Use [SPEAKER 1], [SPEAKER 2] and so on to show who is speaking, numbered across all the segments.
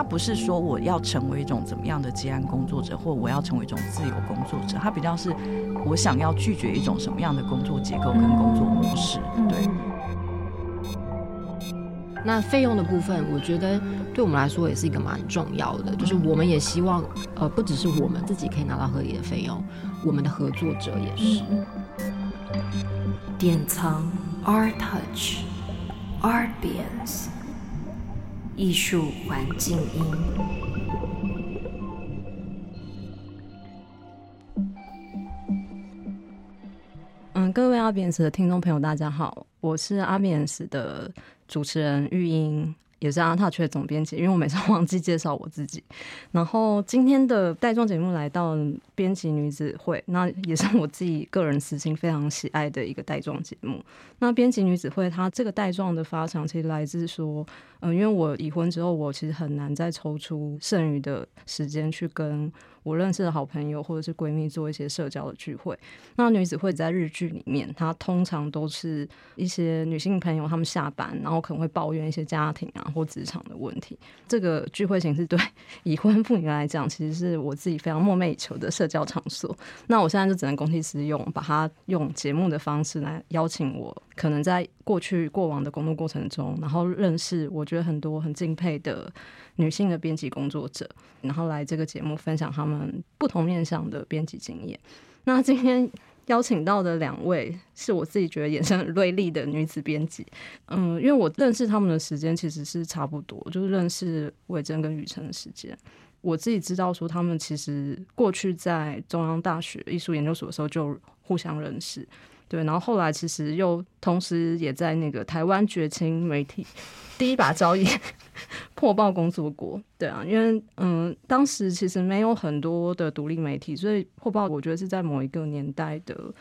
[SPEAKER 1] 他不是说我要成为一种怎么样的接案工作者，或我要成为一种自由工作者，他比较是我想要拒绝一种什么样的工作结构跟工作模式。对。
[SPEAKER 2] 那费用的部分，我觉得对我们来说也是一个蛮重要的，就是我们也希望，呃，不只是我们自己可以拿到合理的费用，我们的合作者也是。
[SPEAKER 3] 典藏 ARTouch Artbience 艺术环境音。
[SPEAKER 4] 嗯，各位 Artbience 的听众朋友，大家好，我是 Artbience 的。主持人玉英也是 ARTouch 的总编辑，因为我每次忘记介绍我自己。然后今天的带状节目来到编辑女子会，那也是我自己个人私心非常喜爱的一个带状节目。那编辑女子会，它这个带状的发想其实来自说，嗯，因为我已婚之后，我其实很难再抽出剩余的时间去跟。我认识的好朋友或者是闺蜜做一些社交的聚会，那女子会在日剧里面，她通常都是一些女性朋友，她们下班然后可能会抱怨一些家庭啊或职场的问题。这个聚会形式对 已婚妇女来讲，其实是我自己非常梦寐以求的社交场所。那我现在就只能公器私用，把它用节目的方式来邀请我，可能在过去过往的工作过程中，然后认识我觉得很多很敬佩的。女性的编辑工作者，然后来这个节目分享他们不同面向的编辑经验。那今天邀请到的两位是我自己觉得眼神很锐利的女子编辑。嗯，因为我认识他们的时间其实是差不多，就是认识伟珍跟雨辰的时间。我自己知道说他们其实过去在中央大学艺术研究所的时候就互相认识。对，然后后来其实又同时也在那个台湾绝情媒体 第一把交椅 破报工作过。对啊，因为嗯，当时其实没有很多的独立媒体，所以破报我觉得是在某一个年代的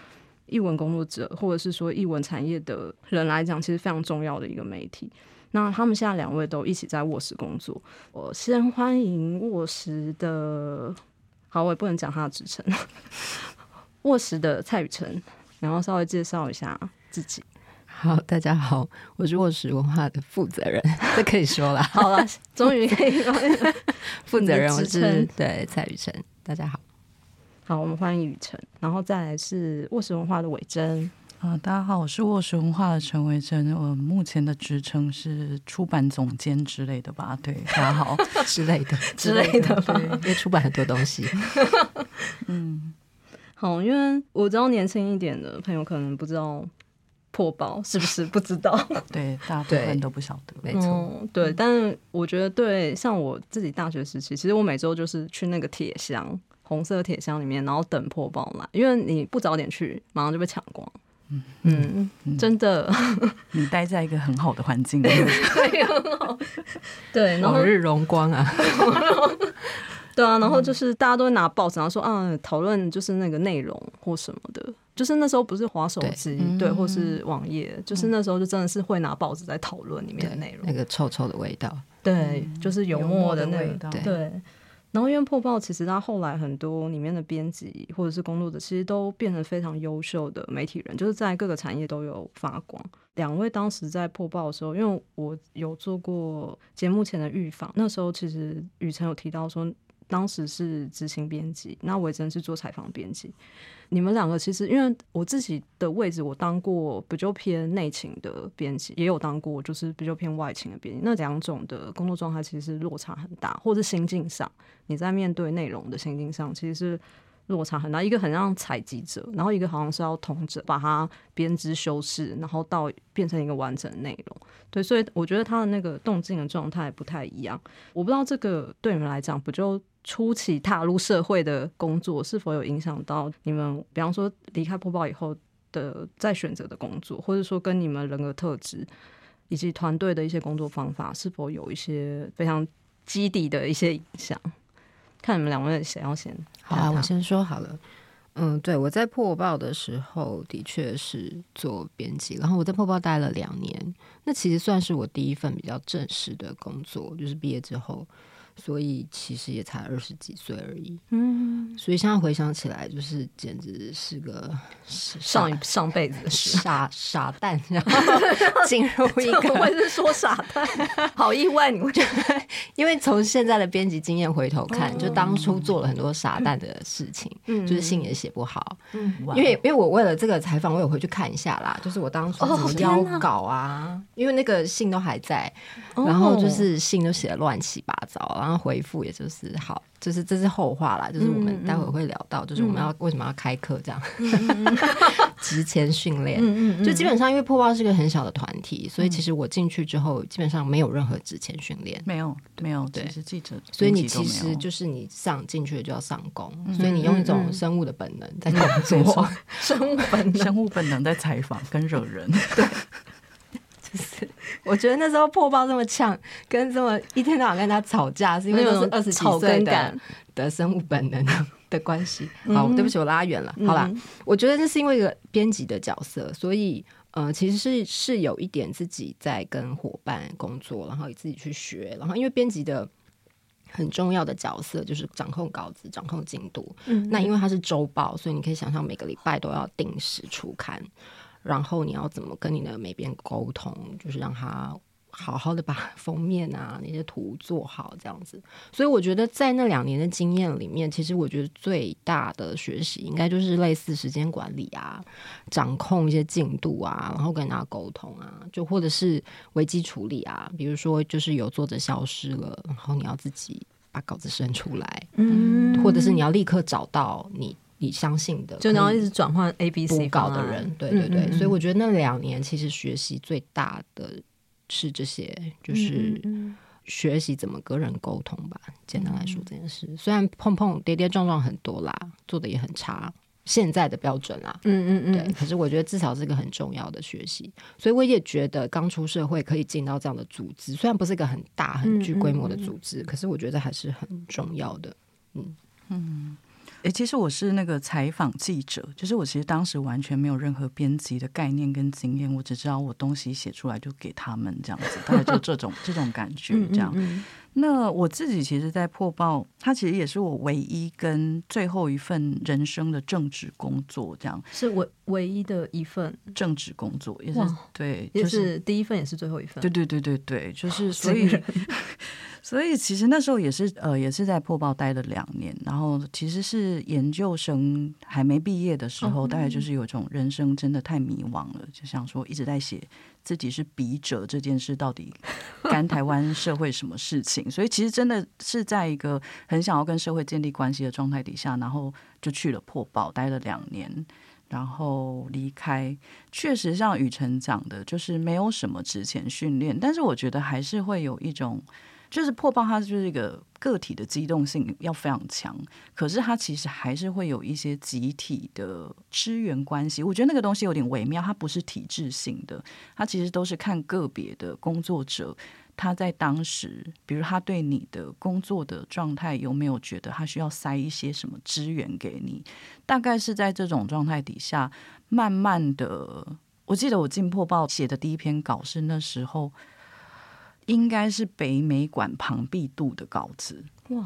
[SPEAKER 4] 译文工作者或者是说译文产业的人来讲，其实非常重要的一个媒体。那他们现在两位都一起在卧室工作，我先欢迎卧室的，好，我也不能讲他的职称，卧室的蔡雨辰。然后稍微介绍一下自己。
[SPEAKER 2] 好，大家好，我是卧室文化的负责人，这可以说了。
[SPEAKER 4] 好了，终于可以
[SPEAKER 2] 负责人，我是对蔡雨辰。大家好，
[SPEAKER 4] 好，我们欢迎雨辰。然后再来是卧室文化的伟珍。
[SPEAKER 1] 啊，大家好，我是卧室文化的陈伟珍。我目前的职称是出版总监之类的吧？对，大家好
[SPEAKER 2] 之类的
[SPEAKER 4] 之类的，
[SPEAKER 2] 对，因为出版很多东西。
[SPEAKER 4] 嗯。好，因为我知道年轻一点的朋友可能不知道破包是不是 不知道，
[SPEAKER 1] 对，大部分都不晓得，
[SPEAKER 2] 没错、嗯，
[SPEAKER 4] 对。但是我觉得，对，像我自己大学时期，其实我每周就是去那个铁箱，红色铁箱里面，然后等破包来，因为你不早点去，马上就被抢光。嗯嗯，嗯，真的，
[SPEAKER 1] 你待在一个很好的环境里，
[SPEAKER 4] 对，很好，对，然后
[SPEAKER 2] 往日荣光啊。
[SPEAKER 4] 对啊，然后就是大家都会拿报纸，然后说啊，讨论就是那个内容或什么的。就是那时候不是滑手机，对，对，或是网页，就是那时候就真的是会拿报纸在讨论里面的内容。
[SPEAKER 2] 那个臭臭的味道，
[SPEAKER 4] 对，就是油墨的味道，
[SPEAKER 2] 对。
[SPEAKER 4] 对然后因为破报，其实他后来很多里面的编辑或者是工作者，其实都变成非常优秀的媒体人，就是在各个产业都有发光。两位当时在破报的时候，因为我有做过节目前的预防，那时候其实雨辰有提到说。当时是执行编辑，那伟珍是做采访编辑。你们两个其实，因为我自己的位置，我当过比较偏内勤的编辑，也有当过就是比较偏外勤的编辑。那两种的工作状态其实落差很大，或是心境上，你在面对内容的心境上，其实是落差很大。一个很像采集者，然后一个好像是要统者，把它编织修饰，然后到变成一个完整的内容。对，所以我觉得他的那个动静的状态不太一样。我不知道这个对你们来讲，不就？初期踏入社会的工作是否有影响到你们？比方说离开播报以后的再选择的工作，或者说跟你们人格特质以及团队的一些工作方法，是否有一些非常基底的一些影响？看你们两位谁要先？
[SPEAKER 2] 好啊，我先说好了。嗯，对，我在破报的时候的确是做编辑，然后我在破报待了两年，那其实算是我第一份比较正式的工作，就是毕业之后。所以其实也才二十几岁而已。
[SPEAKER 4] 嗯，
[SPEAKER 2] 所以现在回想起来，就是简直是个
[SPEAKER 4] 上一上辈子的
[SPEAKER 2] 傻傻蛋，然后 进入一个
[SPEAKER 4] 我是说傻蛋，好意外，你会觉得？
[SPEAKER 2] 因为从现在的编辑经验回头看，就当初做了很多傻蛋的事情，嗯就是信也写不好。嗯，因为因为我为了这个采访，我有回去看一下啦，就是我当初怎么邀稿啊，因为那个信都还在，然后就是信都写的乱七八糟，然后回复也就是好。就是这是后话啦，就是我们待会会聊到，就是我们要为什么要开课这样，职前训练，就基本上因为破报是个很小的团体，所以其实我进去之后基本上没有任何职前训练，
[SPEAKER 1] 没有没有，对，是记者，
[SPEAKER 2] 所以你其实就。是你上进去就要上工，所以你用一种生物的本能在工作，
[SPEAKER 4] 生物本能。
[SPEAKER 1] 生物本能在采访跟惹人，对。
[SPEAKER 2] 就是我觉得那时候破报这么呛，跟这么一天到晚跟他吵架，是因为都是二十几岁的的生物本能的关系。好，对不起，我拉远了。好啦，我觉得这是因为一个编辑的角色，所以呃，其实是是有一点自己在跟伙伴工作，然后也自己去学，然后因为编辑的很重要的角色就是掌控稿子、掌控进度。嗯，那因为它是周报，所以你可以想象每个礼拜都要定时出刊。然后你要怎么跟你的美编沟通，就是让他好好的把封面啊那些图做好这样子。所以我觉得在那两年的经验里面，其实我觉得最大的学习应该就是类似时间管理啊，掌控一些进度啊，然后跟他沟通啊，就或者是危机处理啊，比如说就是有作者消失了，然后你要自己把稿子生出来，嗯，或者是你要立刻找到你。你相信的，
[SPEAKER 4] 就然后一直转换 A、B、C
[SPEAKER 2] 稿的人，对对对，嗯嗯嗯，所以我觉得那两年其实学习最大的是这些，就是学习怎么跟人沟通吧。简单来说，这件事虽然碰碰跌跌撞撞很多啦，做的也很差，现在的标准啦，嗯嗯嗯，对。可是我觉得至少是一个很重要的学习，所以我也觉得刚出社会可以进到这样的组织，虽然不是一个很大很具规模的组织，嗯嗯嗯，可是我觉得还是很重要的。嗯嗯。
[SPEAKER 1] 诶，其实我是那个采访记者，就是我其实当时完全没有任何编辑的概念跟经验，我只知道我东西写出来就给他们这样子，大概就这种这种感觉这样。嗯嗯嗯，那我自己其实，在破报，它其实也是我唯一跟最后一份人生的正职工作，这样
[SPEAKER 4] 是唯唯一的一份
[SPEAKER 1] 正职工作，也是对，
[SPEAKER 4] 就是，是第一份，也是最后一份。
[SPEAKER 1] 对对对对对，就是所以。所以其实那时候也是呃，也是在破报待了两年，然后其实是研究生还没毕业的时候，大概就是有种人生真的太迷惘了，就想说一直在写自己是笔者这件事到底干台湾社会什么事情，所以其实真的是在一个很想要跟社会建立关系的状态底下，然后就去了破报待了两年，然后离开，确实像雨辰讲的，就是没有什么职前训练，但是我觉得还是会有一种。就是破报，它就是一个个体的机动性要非常强，可是它其实还是会有一些集体的支援关系。我觉得那个东西有点微妙，它不是体制性的，它其实都是看个别的工作者，他在当时，比如他对你的工作的状态有没有觉得他需要塞一些什么资源给你，大概是在这种状态底下，慢慢的，我记得我进破报写的第一篇稿是那时候。应该是北美馆庞毕度的稿子。哇，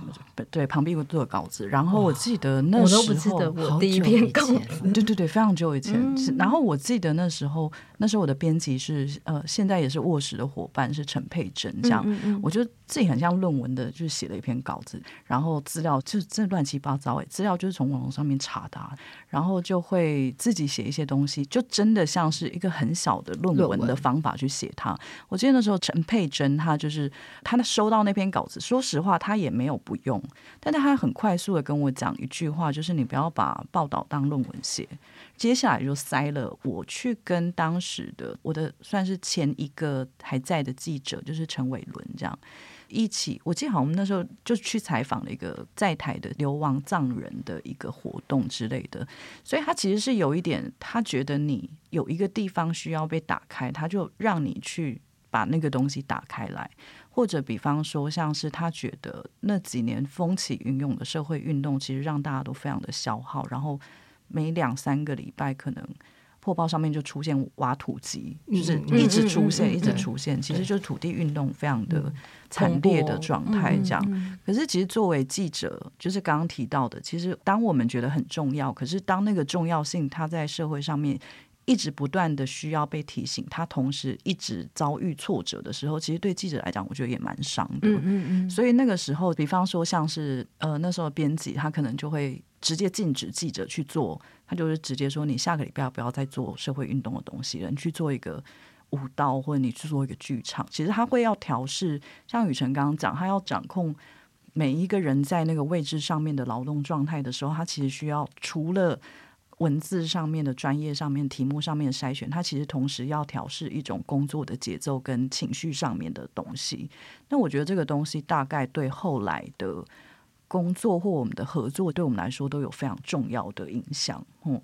[SPEAKER 1] 对，庞毕做的稿子。然后我记得那时候，我都不记得我第一篇稿子。对对对，非常久以前。嗯、然后我记得那时候，那时候我的编辑是呃，现在也是卧室的伙伴，是陈佩珍。这样，嗯嗯嗯，我觉得自己很像论文的，就是写了一篇稿子，然后资料就真乱七八糟哎，资料就是从网络上面查的，然后就会自己写一些东西，就真的像是一个很小的论文的方法去写它。我记得那时候陈佩珍她就是他收到那篇稿子，说实话她也没有。不用，但他很快速的跟我讲一句话，就是你不要把报道当论文写。接下来就塞了我去跟当时的我的算是前一个还在的记者，就是陈伟伦这样一起。我记得好，我们那时候就去采访了一个在台的流亡藏人的一个活动之类的，所以他其实是有一点，他觉得你有一个地方需要被打开，他就让你去把那个东西打开来。或者比方说，像是他觉得那几年风起云涌的社会运动，其实让大家都非常的消耗，然后每两三个礼拜可能破报上面就出现挖土机，就是一直出现，一直出现，其实就是土地运动非常的惨烈的状态这样。可是其实作为记者，就是刚刚提到的，其实当我们觉得很重要，可是当那个重要性它在社会上面一直不断的需要被提醒，他同时一直遭遇挫折的时候，其实对记者来讲，我觉得也蛮伤的。嗯嗯嗯。所以那个时候，比方说像是呃那时候编辑，他可能就会直接禁止记者去做。他就是直接说，你下个礼拜不要再做社会运动的东西了，你去做一个舞蹈，或者你去做一个剧场。其实他会要调试，像雨辰刚刚讲，他要掌控每一个人在那个位置上面的劳动状态的时候，他其实需要除了文字上面的专业上面题目上面的筛选，它其实同时要调试一种工作的节奏跟情绪上面的东西。那我觉得这个东西大概对后来的。工作或我们的合作，对我们来说都有非常重要的影响。嗯，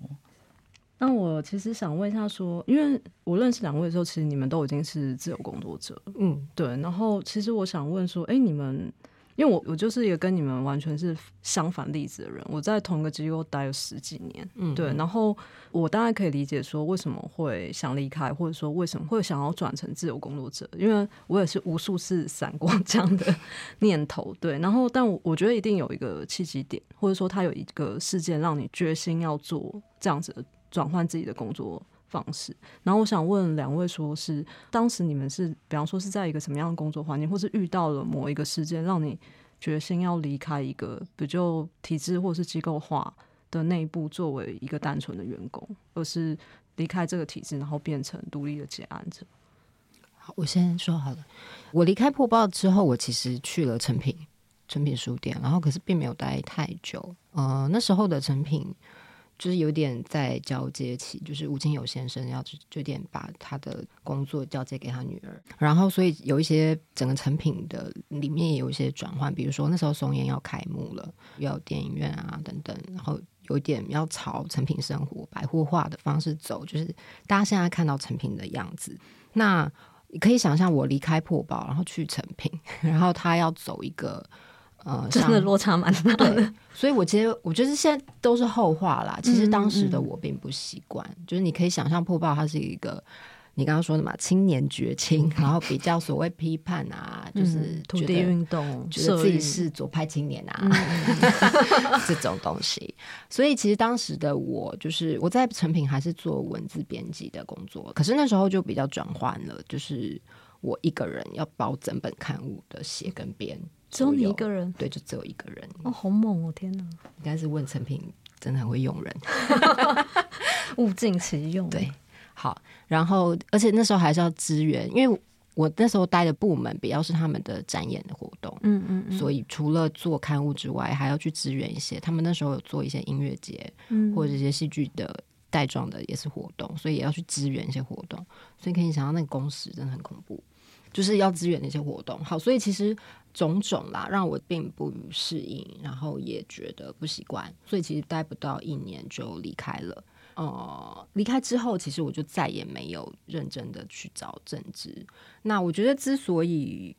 [SPEAKER 4] 那我其实想问一下，说，因为我认识两位的时候，其实你们都已经是自由工作者。嗯，对。然后，其实我想问说，哎，你们。因为我我就是一个跟你们完全是相反例子的人，我在同一个机构待了十几年，嗯，对，然后我当然可以理解说为什么会想离开，或者说为什么会想要转成自由工作者，因为我也是无数次闪过 这样的念头，对，然后但我我觉得一定有一个契机点，或者说他有一个事件让你决心要做这样子的转换自己的工作方式，然后我想问两位，说是当时你们是，比方说是在一个什么样的工作环境，或是遇到了某一个事件，让你决心要离开一个比较体制或是机构化的内部，作为一个单纯的员工，而是离开这个体制，然后变成独立的结案者。
[SPEAKER 2] 好，我先说好了，我离开破报之后，我其实去了成品，成品书店，然后可是并没有待太久。呃，那时候的成品。就是有点在交接期，就是吴清友先生要就有点把他的工作交接给他女儿，然后所以有一些整个成品的里面也有一些转换，比如说那时候松烟要开幕了，要有电影院啊等等，然后有点要朝成品生活百货化的方式走，就是大家现在看到成品的样子。那你可以想象我离开破报，然后去成品，然后他要走一个。呃，
[SPEAKER 4] 真的落差蛮大的。
[SPEAKER 2] 对，所以我其实，我觉得现在都是后话啦。其实当时的我并不习惯，嗯嗯、就是你可以想象，破报它是一个你刚刚说的嘛，青年绝青，嗯、然后比较所谓批判啊，嗯、就是
[SPEAKER 4] 土地运动，
[SPEAKER 2] 觉得自己是左派青年啊，嗯、这种东西。所以其实当时的我，就是我在成品还是做文字编辑的工作，可是那时候就比较转换了，就是我一个人要包整本刊物的写跟编。
[SPEAKER 4] 只有你一个人？
[SPEAKER 2] 对，就只有一个人。
[SPEAKER 4] 哦，好猛哦！天哪，
[SPEAKER 2] 应该是问成品真的很会用人，
[SPEAKER 4] 物尽其用。
[SPEAKER 2] 对，好，然后而且那时候还是要支援，因为我那时候待的部门比较是他们的展演的活动，嗯嗯，嗯，所以除了做刊物之外，还要去支援一些。他们那时候有做一些音乐节，嗯，或者一些戏剧的带状的也是活动，所以也要去支援一些活动。所以可以想到那个工时真的很恐怖。就是要支援那些活动，好，所以其实种种啦，让我并不适应，然后也觉得不习惯，所以其实待不到一年就离开了。呃，离开之后，其实我就再也没有认真的去找正职。那我觉得之所以。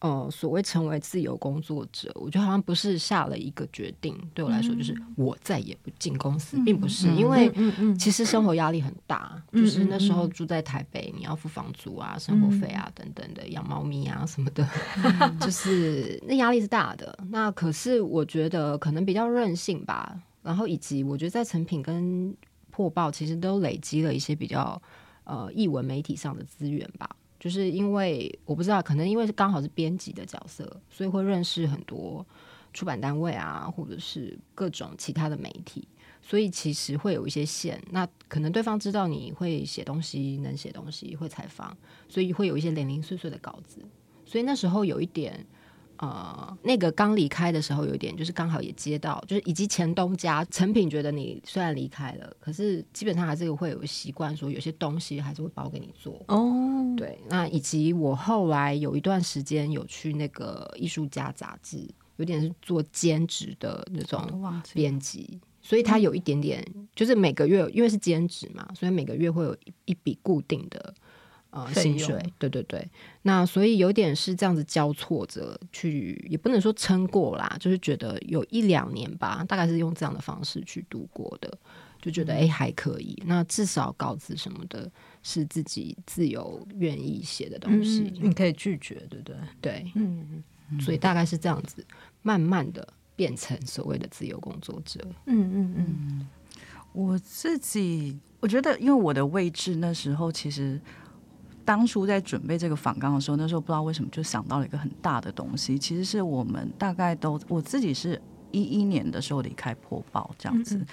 [SPEAKER 2] 呃，所谓成为自由工作者，我觉得好像不是下了一个决定。对我来说，就是我再也不进公司，嗯、并不是、嗯、因为其实生活压力很大。嗯、就是那时候住在台北，你要付房租啊、生活费啊等等的，养猫咪啊什么的，嗯、就是那压力是大的。那可是我觉得可能比较任性吧。然后以及我觉得在成品跟破报，其实都累积了一些比较呃译文媒体上的资源吧。就是因为我不知道，可能因为是刚好是编辑的角色，所以会认识很多出版单位啊，或者是各种其他的媒体，所以其实会有一些线。那可能对方知道你会写东西，能写东西，会采访，所以会有一些零零碎碎的稿子。所以那时候有一点。呃，那个刚离开的时候，有一点就是刚好也接到，就是以及前东家成品觉得你虽然离开了，可是基本上还是会有习惯说有些东西还是会包给你做哦。对，那以及我后来有一段时间有去那个艺术家杂志，有点是做兼职的那种编辑，所以他有一点点就是每个月因为是兼职嘛，所以每个月会有一笔固定的。呃，薪水，对对对，那所以有点是这样子交错着去，也不能说撑过啦，就是觉得有一两年吧，大概是用这样的方式去度过的。就觉得哎、欸、还可以。那至少稿子什么的是自己自由愿意写的东西，
[SPEAKER 4] 嗯、你可以拒绝，对不对？
[SPEAKER 2] 对，嗯，所以大概是这样子，慢慢的变成所谓的自由工作者。
[SPEAKER 4] 嗯嗯嗯，
[SPEAKER 1] 我自己我觉得，因为我的位置那时候其实。当初在准备这个访纲的时候，那时候不知道为什么就想到了一个很大的东西。其实是我们大概都我自己是一一年的时候离开破报这样子，嗯嗯，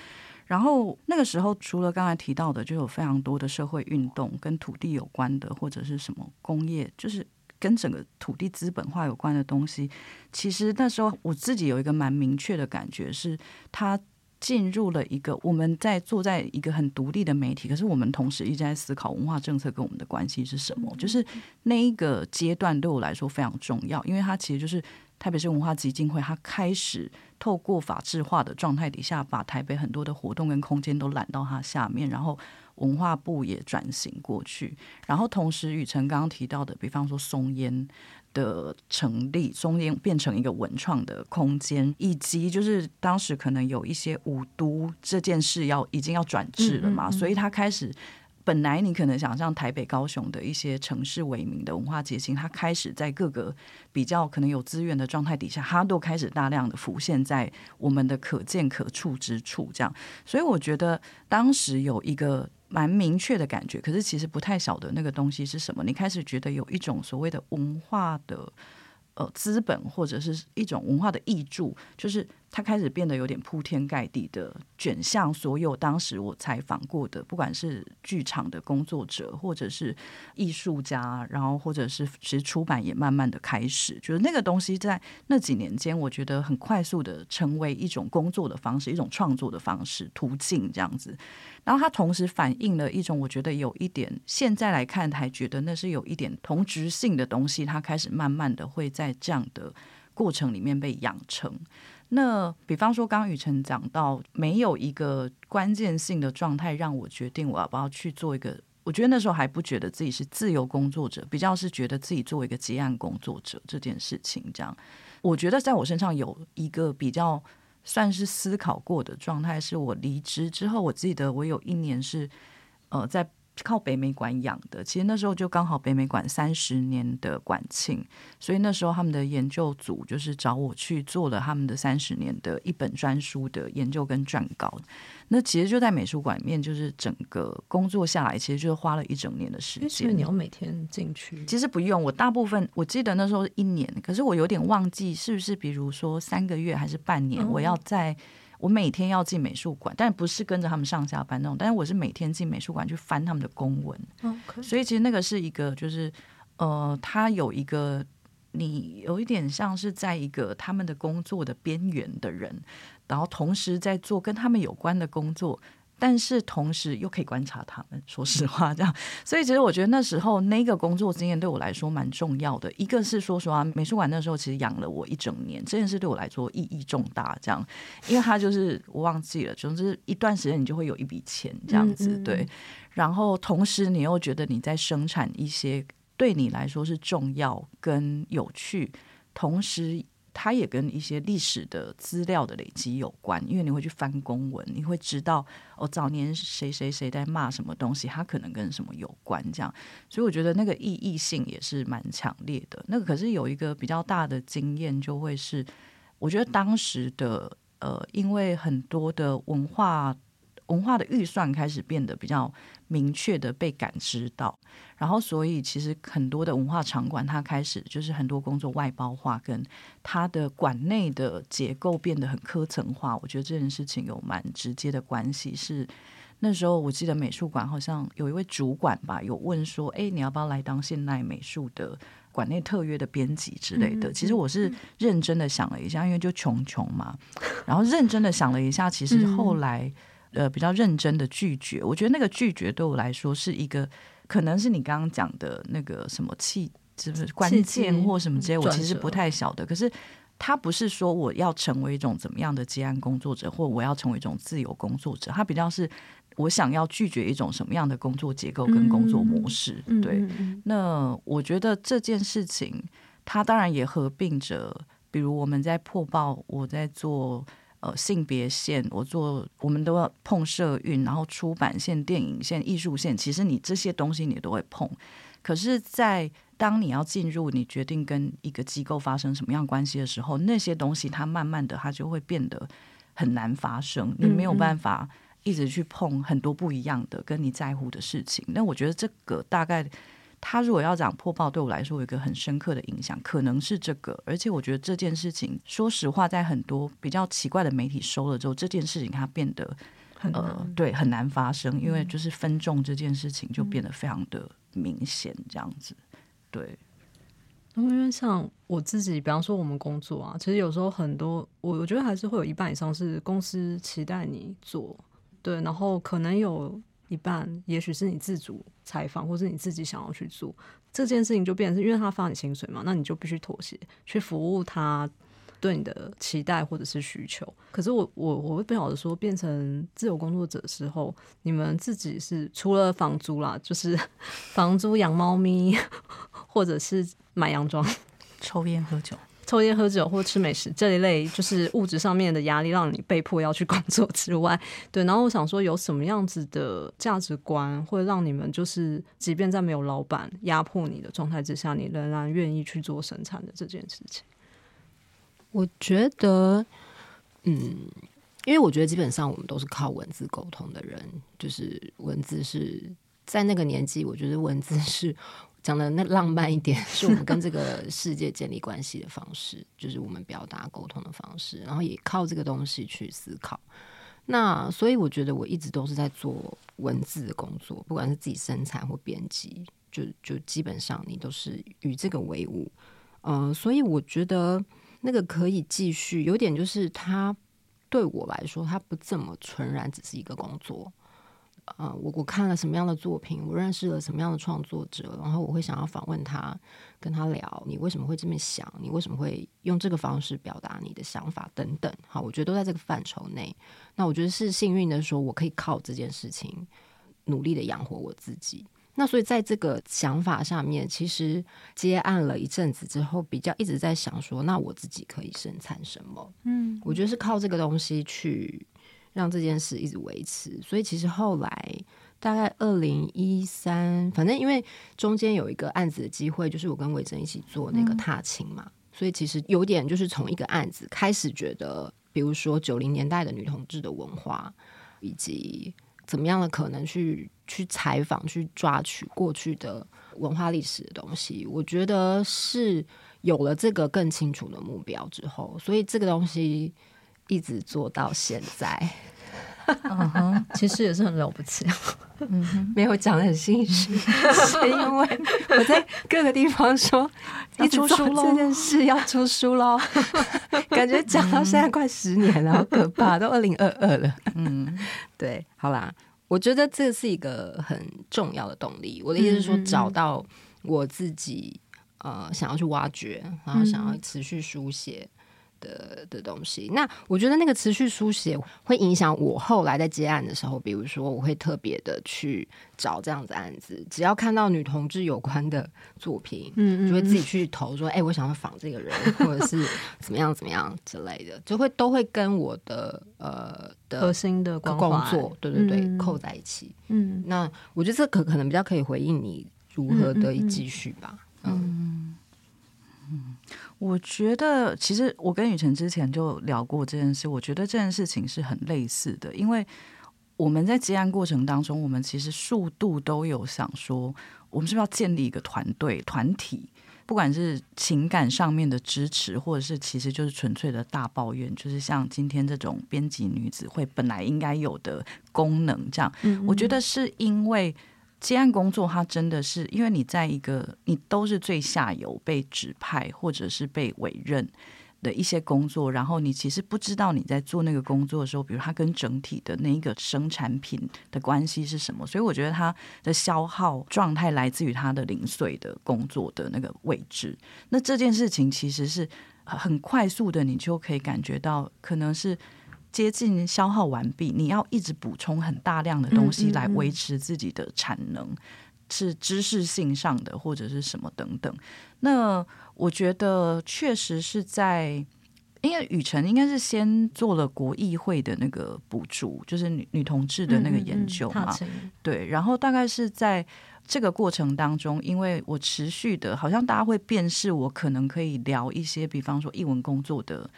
[SPEAKER 1] 然后那个时候除了刚才提到的，就有非常多的社会运动跟土地有关的，或者是什么工业，就是跟整个土地资本化有关的东西。其实那时候我自己有一个蛮明确的感觉，是它。进入了一个我们在坐在一个很独立的媒体，可是我们同时一直在思考文化政策跟我们的关系是什么。就是那一个阶段对我来说非常重要，因为它其实就是特别是文化基金会，它开始透过法制化的状态底下，把台北很多的活动跟空间都揽到它下面，然后文化部也转型过去，然后同时雨辰刚刚提到的，比方说松烟。的成立，松烟变成一个文创的空间，以及就是当时可能有一些五都这件事要已经要转制了嘛，嗯嗯嗯，所以他开始，本来你可能想象台北、高雄的一些城市为名的文化节庆，它开始在各个比较可能有资源的状态底下，它都开始大量的浮现在我们的可见可触之处，这样，所以我觉得当时有一个。蛮明确的感觉，可是其实不太晓得那个东西是什么。你开始觉得有一种所谓的文化的呃资本，或者是一种文化的挹注，就是。它开始变得有点铺天盖地的卷向所有当时我采访过的，不管是剧场的工作者，或者是艺术家，然后或者是其实出版也慢慢的开始，就是那个东西在那几年间，我觉得很快速的成为一种工作的方式，一种创作的方式途径这样子。然后它同时反映了一种我觉得有一点现在来看还觉得那是有一点同质性的东西，它开始慢慢的会在这样的过程里面被养成。那比方说，刚刚宇辰讲到，没有一个关键性的状态让我决定我要不要去做一个。我觉得那时候还不觉得自己是自由工作者，比较是觉得自己作为一个结案工作者这件事情。这样，我觉得在我身上有一个比较算是思考过的状态，是我离职之后，我记得我有一年是呃在。靠北美馆养的，其实那时候就刚好北美馆三十年的馆庆，所以那时候他们的研究组就是找我去做了他们的三十年的一本专书的研究跟撰稿。那其实就在美术馆里面，就是整个工作下来，其实就是花了一整年的时间。
[SPEAKER 4] 其实你要每天进去？
[SPEAKER 1] 其实不用，我大部分我记得那时候是一年，可是我有点忘记是不是，比如说三个月还是半年，我要在。我每天要进美术馆，但不是跟着他们上下班那种，但是我是每天进美术馆去翻他们的公文。
[SPEAKER 4] Okay.
[SPEAKER 1] 所以其实那个是一个，就是呃，他有一个你有一点像是在一个他们的工作的边缘的人，然后同时在做跟他们有关的工作。但是同时又可以观察他们，说实话，这样，所以其实我觉得那时候那个工作经验对我来说蛮重要的。一个是说实话，美术馆那时候其实养了我一整年，这件事对我来说意义重大。这样，因为他就是我忘记了，总之一段时间你就会有一笔钱这样子，对。然后同时你又觉得你在生产一些对你来说是重要跟有趣，同时。它也跟一些历史的资料的累积有关，因为你会去翻公文，你会知道哦，早年谁谁谁在骂什么东西，它可能跟什么有关，这样。所以我觉得那个意义性也是蛮强烈的。那个可是有一个比较大的经验，就会是我觉得当时的呃，因为很多的文化。文化的预算开始变得比较明确的被感知到，然后所以其实很多的文化场馆，它开始就是很多工作外包化，跟它的馆内的结构变得很科层化。我觉得这件事情有蛮直接的关系。是那时候我记得美术馆好像有一位主管吧，有问说：“哎，你要不要来当现代美术的馆内特约的编辑之类的？”其实我是认真的想了一下，因为就穷穷嘛，然后认真的想了一下，其实后来。呃，比较认真的拒绝，我觉得那个拒绝对我来说是一个，可能是你刚刚讲的那个什么气，是不是关键或什么之类，我其实不太晓得。可是他不是说我要成为一种怎么样的接案工作者，或我要成为一种自由工作者，他比较是我想要拒绝一种什么样的工作结构跟工作模式。嗯、对，那我觉得这件事情，它当然也合并着，比如我们在破报，我在做。呃性别线，我做我们都要碰社运，然后出版线、电影线、艺术线，其实你这些东西你都会碰。可是，在当你要进入，你决定跟一个机构发生什么样关系的时候，那些东西它慢慢的它就会变得很难发生，你没有办法一直去碰很多不一样的跟你在乎的事情。那我觉得这个大概。他如果要讲破报，对我来说有一个很深刻的影响，可能是这个。而且我觉得这件事情，说实话，在很多比较奇怪的媒体收了之后，这件事情它变得很呃，对，很难发生，因为就是分众这件事情就变得非常的明显，这样子。对，
[SPEAKER 4] 因为像我自己，比方说我们工作啊，其实有时候很多，我我觉得还是会有一半以上是公司期待你做，对，然后可能有。一半，也许是你自主采访，或是你自己想要去做这件事情，就变成是因为他发你薪水嘛，那你就必须妥协，去服务他对你的期待或者是需求。可是我我我会不晓得说，变成自由工作者的时候，你们自己是除了房租啦，就是房租养猫咪，或者是买洋装、
[SPEAKER 1] 抽烟喝酒。
[SPEAKER 4] 抽烟喝酒或吃美食这一类，就是物质上面的压力，让你被迫要去工作之外，对。然后我想说，有什么样子的价值观，会让你们就是，即便在没有老板压迫你的状态之下，你仍然愿意去做生产的这件事情？
[SPEAKER 2] 我觉得，嗯，因为我觉得基本上我们都是靠文字沟通的人，就是文字是在那个年纪，我觉得文字是。讲的那浪漫一点，是我们跟这个世界建立关系的方式，就是我们表达沟通的方式，然后也靠这个东西去思考。那所以我觉得我一直都是在做文字的工作，不管是自己生产或编辑，就就基本上你都是与这个为伍。嗯、呃，所以我觉得那个可以继续，有点就是它对我来说，它不这么纯然只是一个工作。啊、呃，我我看了什么样的作品，我认识了什么样的创作者，然后我会想要访问他，跟他聊，你为什么会这么想？你为什么会用这个方式表达你的想法等等？好，我觉得都在这个范畴内。那我觉得是幸运的，说我可以靠这件事情努力的养活我自己。那所以在这个想法上面，其实接案了一阵子之后，比较一直在想说，那我自己可以生产什么？嗯，我觉得是靠这个东西去。让这件事一直维持，所以其实后来大概二零一三，反正因为中间有一个案子的机会，就是我跟伟珍一起做那个踏青嘛，嗯、所以其实有点就是从一个案子开始觉得，比如说九零年代的女同志的文化，以及怎么样的可能去去采访、去抓取过去的文化历史的东西，我觉得是有了这个更清楚的目标之后，所以这个东西。一直做到现在，
[SPEAKER 4] 嗯哼，其实也是很了不起。
[SPEAKER 2] 嗯哼，没有讲得很心虚，是因为我在各个地方说一直做这件事要出书喽，感觉讲到现在快十年了，好可怕，都二零二二了。嗯，对，好啦，我觉得这是一个很重要的动力。我的意思是说，找到我自己呃想要去挖掘，然后想要持续书写。的的东西，那我觉得那个持续书写会影响我后来在接案的时候，比如说我会特别的去找这样子案子，只要看到女同志有关的作品，嗯，就会自己去投说，哎、欸，我想要仿这个人，或者是 怎么样怎么样之类的，就会都会跟我的呃的
[SPEAKER 4] 核心的工
[SPEAKER 2] 作，对对对，嗯、扣在一起。嗯，那我觉得这可可能比较可以回应你如何得以继续吧。嗯。嗯嗯
[SPEAKER 1] 嗯，我觉得其实我跟雨辰之前就聊过这件事。我觉得这件事情是很类似的，因为我们在接案过程当中，我们其实数度都有想说，我们是不是要建立一个团队、团体，不管是情感上面的支持，或者是其实就是纯粹的大抱怨，就是像今天这种编辑女子会本来应该有的功能这样。嗯嗯，我觉得是因为。接案工作，它真的是因为你在一个你都是最下游被指派或者是被委任的一些工作，然后你其实不知道你在做那个工作的时候，比如它跟整体的那一个生产品的关系是什么，所以我觉得它的消耗状态来自于它的零碎的工作的那个位置。那这件事情其实是很快速的，你就可以感觉到可能是。接近消耗完毕，你要一直补充很大量的东西来维持自己的产能，嗯嗯嗯，是知识性上的或者是什么等等。那我觉得确实是在，因为雨辰应该是先做了国议会的那个补助，就是女女同志的那个研究嘛，
[SPEAKER 4] 嗯嗯、
[SPEAKER 1] 对，然后大概是在这个过程当中，因为我持续的，好像大家会辨识我，可能可以聊一些，比方说译文工作的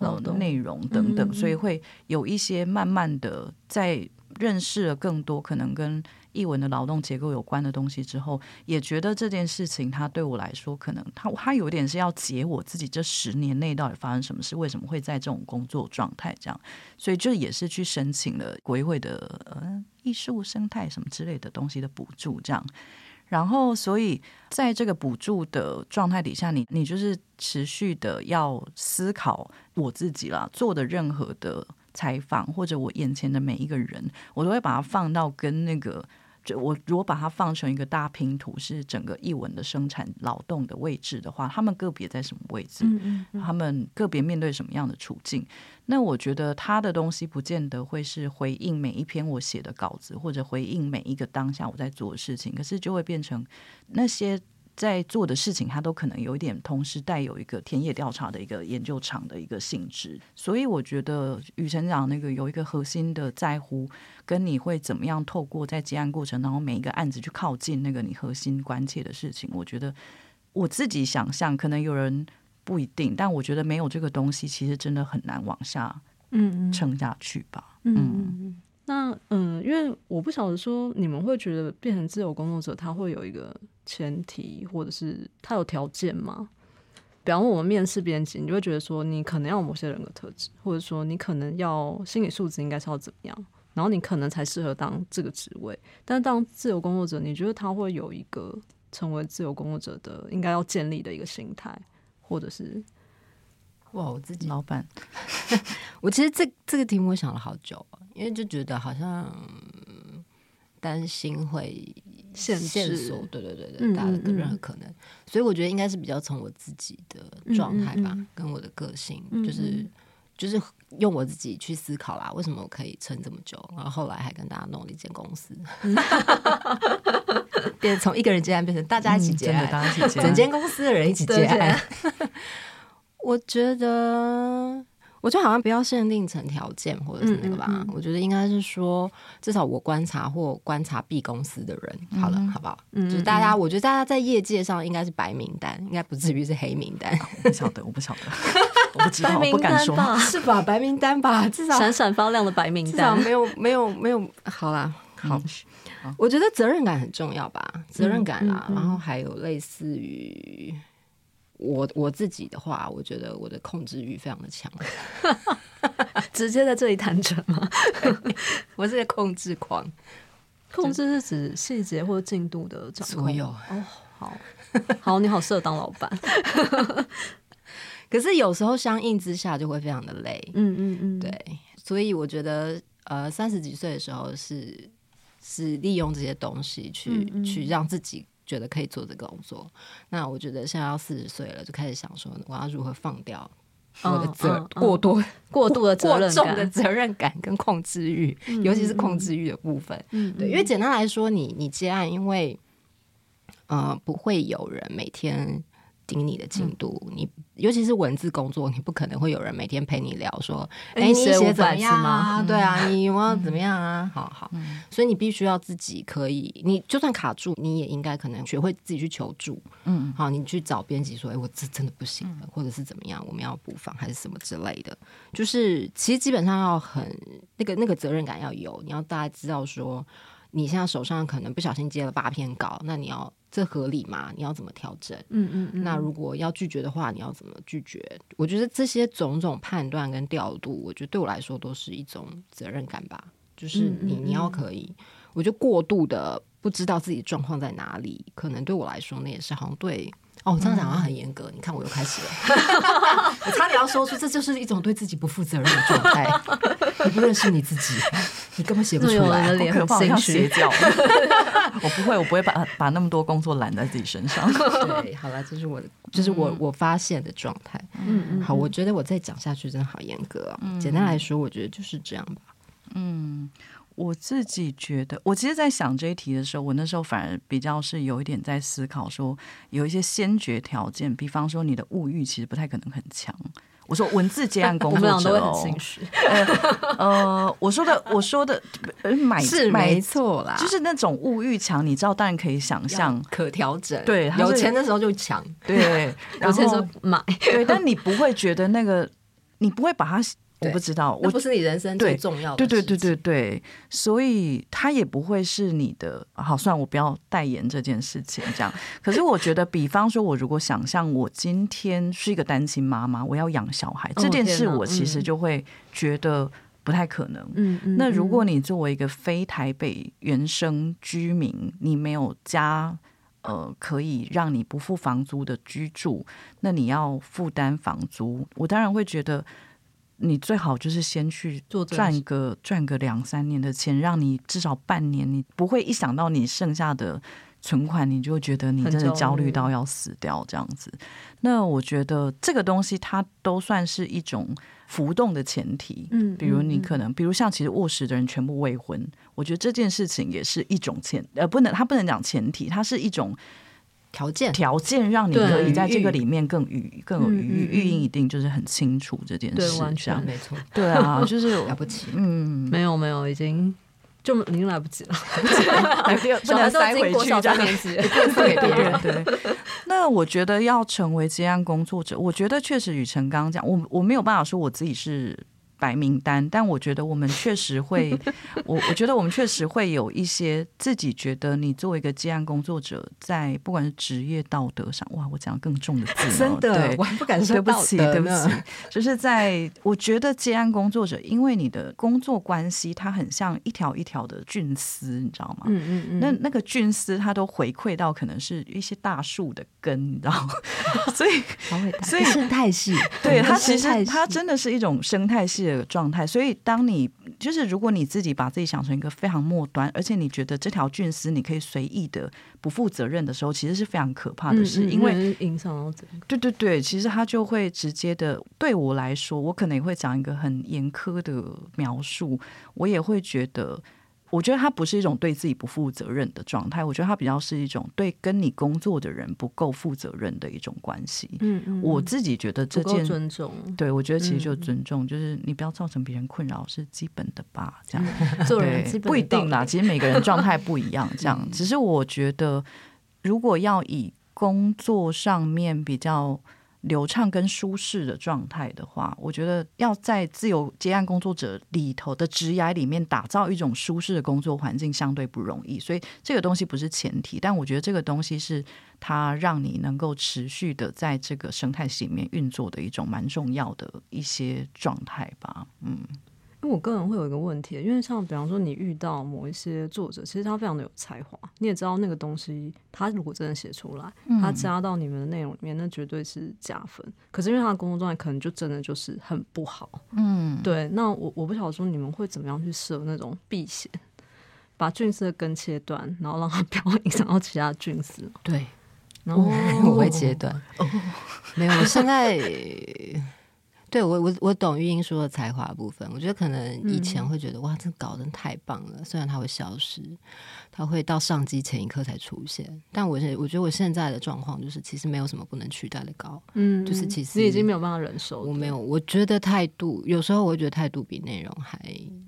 [SPEAKER 1] 呃内容等等，所以会有一些慢慢的在认识了更多可能跟。译文的劳动结构有关的东西之后，也觉得这件事情，它对我来说，可能它它有点是要解我自己这十年内到底发生什么事，为什么会在这种工作状态这样，所以这也是去申请了国会的呃艺术生态什么之类的东西的补助这样，然后所以在这个补助的状态底下，你你就是持续的要思考我自己啦，做的任何的采访或者我眼前的每一个人，我都会把它放到跟那个。就我如果把它放成一个大拼图，是整个译文的生产劳动的位置的话，他们个别在什么位置？嗯嗯，他们个别面对什么样的处境？那我觉得他的东西不见得会是回应每一篇我写的稿子，或者回应每一个当下我在做的事情，可是就会变成那些。在做的事情，它都可能有一点同时带有一个田野调查的一个研究场的一个性质，所以我觉得雨辰长那个有一个核心的在乎，跟你会怎么样透过在结案过程当中每一个案子去靠近那个你核心关切的事情，我觉得我自己想象可能有人不一定，但我觉得没有这个东西，其实真的很难往下嗯撑下去吧，嗯。嗯
[SPEAKER 4] 那嗯，因为我不晓得说你们会觉得变成自由工作者，他会有一个前提，或者是他有条件吗？比方说我们面试编辑，你就会觉得说你可能要有某些人格特质，或者说你可能要心理素质应该是要怎么样，然后你可能才适合当这个职位。但当自由工作者，你觉得他会有一个成为自由工作者的应该要建立的一个心态，或者是？
[SPEAKER 2] 哇，我自己。
[SPEAKER 1] 老板，
[SPEAKER 2] 我其实这这个题目我想了好久，因为就觉得好像担心会限制，对对对对，大家的任何可能，所以我觉得应该是比较从我自己的状态吧，跟我的个性，就是就是用我自己去思考啦，为什么我可以撑这么久，然后后来还跟大家弄了一间公司，变成从一个人接案变成大家一起接案，大家一起接案，整间公司的人一起接案。我觉得，我觉得好像不要限定成条件或者是那个吧。嗯嗯嗯、我觉得应该是说，至少我观察或观察 B 公司的人，嗯、好了，好不好？嗯，就是大家，我觉得大家在业界上应该是白名单，应该不至于是黑名单。
[SPEAKER 1] 我不晓得，我不晓得，我不知道，我不敢说，
[SPEAKER 2] 是吧？白名单吧，至少
[SPEAKER 4] 闪闪发亮的白名单，
[SPEAKER 2] 至少没有，没有，没有。好啦，好，嗯、我觉得责任感很重要吧，责任感啦，嗯嗯嗯、然后还有类似于。我我自己的话，我觉得我的控制欲非常的强，
[SPEAKER 4] 直接在这里坦诚吗？
[SPEAKER 2] 我是个控制狂，
[SPEAKER 4] 控制是指细节或者进度的掌控。
[SPEAKER 2] 所有
[SPEAKER 4] 哦，好好，你好适合当老板。
[SPEAKER 2] 可是有时候相应之下就会非常的累。嗯嗯嗯，对，所以我觉得呃，三十几岁的时候是是利用这些东西去嗯嗯去让自己。觉得可以做这个工作，那我觉得现在要四十岁了，就开始想说我要如何放掉我的责、嗯嗯、过多
[SPEAKER 4] 过度的责任
[SPEAKER 2] 过重的责任感跟控制欲，嗯、尤其是控制欲的部分。嗯，对，因为简单来说，你你接案，因为呃不会有人每天。盯你的进度，嗯、你尤其是文字工作，你不可能会有人每天陪你聊说，哎、欸，你写怎么样啊？对啊，你有没有怎么样啊？嗯、好好，嗯、所以你必须要自己可以，你就算卡住，你也应该可能学会自己去求助。嗯，好，你去找编辑说，哎、欸，我这真的不行或者是怎么样，我们要补访还是什么之类的。就是其实基本上要很那个那个责任感要有，你要大家知道说，你现在手上可能不小心接了八篇稿，那你要。这合理吗？你要怎么调整？嗯嗯嗯。那如果要拒绝的话，你要怎么拒绝？我觉得这些种种判断跟调度，我觉得对我来说都是一种责任感吧。就是你你要可以，我觉得过度的不知道自己状况在哪里，可能对我来说那也是好像对。哦，这样讲话很严格。你看，我又开始了，我差点要说出，这就是一种对自己不负责任的状态。你不认识你自己，你根本写不出来，
[SPEAKER 1] 好可怕，像邪教。我不会，我不会把把那么多工作揽在自己身上。
[SPEAKER 2] 对，好了，这是我的，这是我我发现的状态。嗯嗯，好，我觉得我再讲下去真的好严格啊。简单来说，我觉得就是这样吧。
[SPEAKER 1] 嗯。我自己觉得，我其实，在想这一题的时候，我那时候反而比较是有一点在思考，说有一些先决条件，比方说你的物欲其实不太可能很强。我说文字接案工作者，
[SPEAKER 4] 我们俩都会很心虚。
[SPEAKER 1] 呃，呃，我说的，我说的，买
[SPEAKER 2] 是没错啦，
[SPEAKER 1] 就是那种物欲强，你知道，当然可以想象，
[SPEAKER 2] 可调整。
[SPEAKER 1] 对，
[SPEAKER 2] 有钱的时候就强，
[SPEAKER 1] 对，
[SPEAKER 2] 有钱的时候买，
[SPEAKER 1] 对，但你不会觉得那个，你不会把它。我不知道，我
[SPEAKER 2] 不是你人生最重要的。
[SPEAKER 1] 对对对对对，所以他也不会是你的。好，算我不要代言这件事情，这样。可是我觉得，比方说，我如果想象我今天是一个单亲妈妈，我要养小孩这件事，我其实就会觉得不太可能。嗯嗯。那如果你作为一个非台北原生居民，你没有家，呃，可以让你不付房租的居住，那你要负担房租，我当然会觉得。你最好就是先去赚个赚个两三年的钱，让你至少半年，你不会一想到你剩下的存款，你就觉得你真的焦虑到要死掉这样子。那我觉得这个东西它都算是一种浮动的前提。嗯，比如你可能，比如像其实卧室的人全部未婚，我觉得这件事情也是一种前呃，不能，它不能讲前提，它是一种。
[SPEAKER 2] 条件。
[SPEAKER 1] 条件让你可以在这个里面更余更有余裕，运营一定就是很清楚这件事，
[SPEAKER 4] 对，完全没错，
[SPEAKER 1] 对啊，就是
[SPEAKER 2] 了不起，
[SPEAKER 1] 嗯，
[SPEAKER 4] 没有没有，已经就已经来不及了，
[SPEAKER 1] 来不及了，不能塞回去，这样。子，对对对。那我觉得要成为接案工作者，我觉得确实雨辰刚刚讲，我我没有办法说我自己是。白名单，但我觉得我们确实会，我我觉得我们确实会有一些自己觉得，你作为一个接案工作者，在不管是职业道德上，哇，我讲更重的字，
[SPEAKER 2] 真的，我还不敢说，
[SPEAKER 1] 对不起，对不起，就是在我觉得接案工作者，因为你的工作关系，它很像一条一条的菌丝，你知道吗？嗯嗯嗯，那那个菌丝，它都回馈到可能是一些大树的根，你知道吗？所以，
[SPEAKER 2] 所以生态系，
[SPEAKER 1] 对它其实它真的是一种生态系的。的状态，所以当你就是如果你自己把自己想成一个非常末端，而且你觉得这条菌丝你可以随意的不负责任的时候，其实是非常可怕的事，因为
[SPEAKER 4] 影响到整个。
[SPEAKER 1] 对对对，其实它就会直接的对我来说，我可能也会讲一个很严苛的描述，我也会觉得。我觉得他不是一种对自己不负责任的状态，我觉得他比较是一种对跟你工作的人不够负责任的一种关系。嗯嗯，我自己觉得这件
[SPEAKER 4] 尊重，
[SPEAKER 1] 对我觉得其实就尊重，嗯、就是你不要造成别人困扰是基本的吧？这样
[SPEAKER 4] 做人
[SPEAKER 1] 对不一定啦，其实每个人状态不一样，这样只是我觉得，如果要以工作上面比较。流畅跟舒适的状态的话，我觉得要在自由接案工作者里头的职涯里面打造一种舒适的工作环境，相对不容易。所以这个东西不是前提，但我觉得这个东西是它让你能够持续的在这个生态系里面运作的一种蛮重要的一些状态吧。嗯。
[SPEAKER 4] 因为我个人会有一个问题，因为像比方说你遇到某一些作者，其实他非常的有才华，你也知道那个东西，他如果真的写出来，他加到你们的内容里面，那绝对是加分。可是因为他的工作状态可能就真的就是很不好，嗯，对。那我我不晓得说你们会怎么样去设那种避险，把菌丝的根切断，然后让它 不要影响到其他菌丝。
[SPEAKER 2] 对，
[SPEAKER 4] 然后
[SPEAKER 2] 我会切断。哦，没有，我现在。对我我我懂玉英说的才华部分，我觉得可能以前会觉得、嗯、哇，这搞得太棒了。虽然它会消失，它会到上机前一刻才出现，但我我觉得我现在的状况就是，其实没有什么不能取代的高，嗯，就是其实
[SPEAKER 4] 你已经没有办法忍受。
[SPEAKER 2] 我没有，我觉得态度有时候我会觉得态度比内容还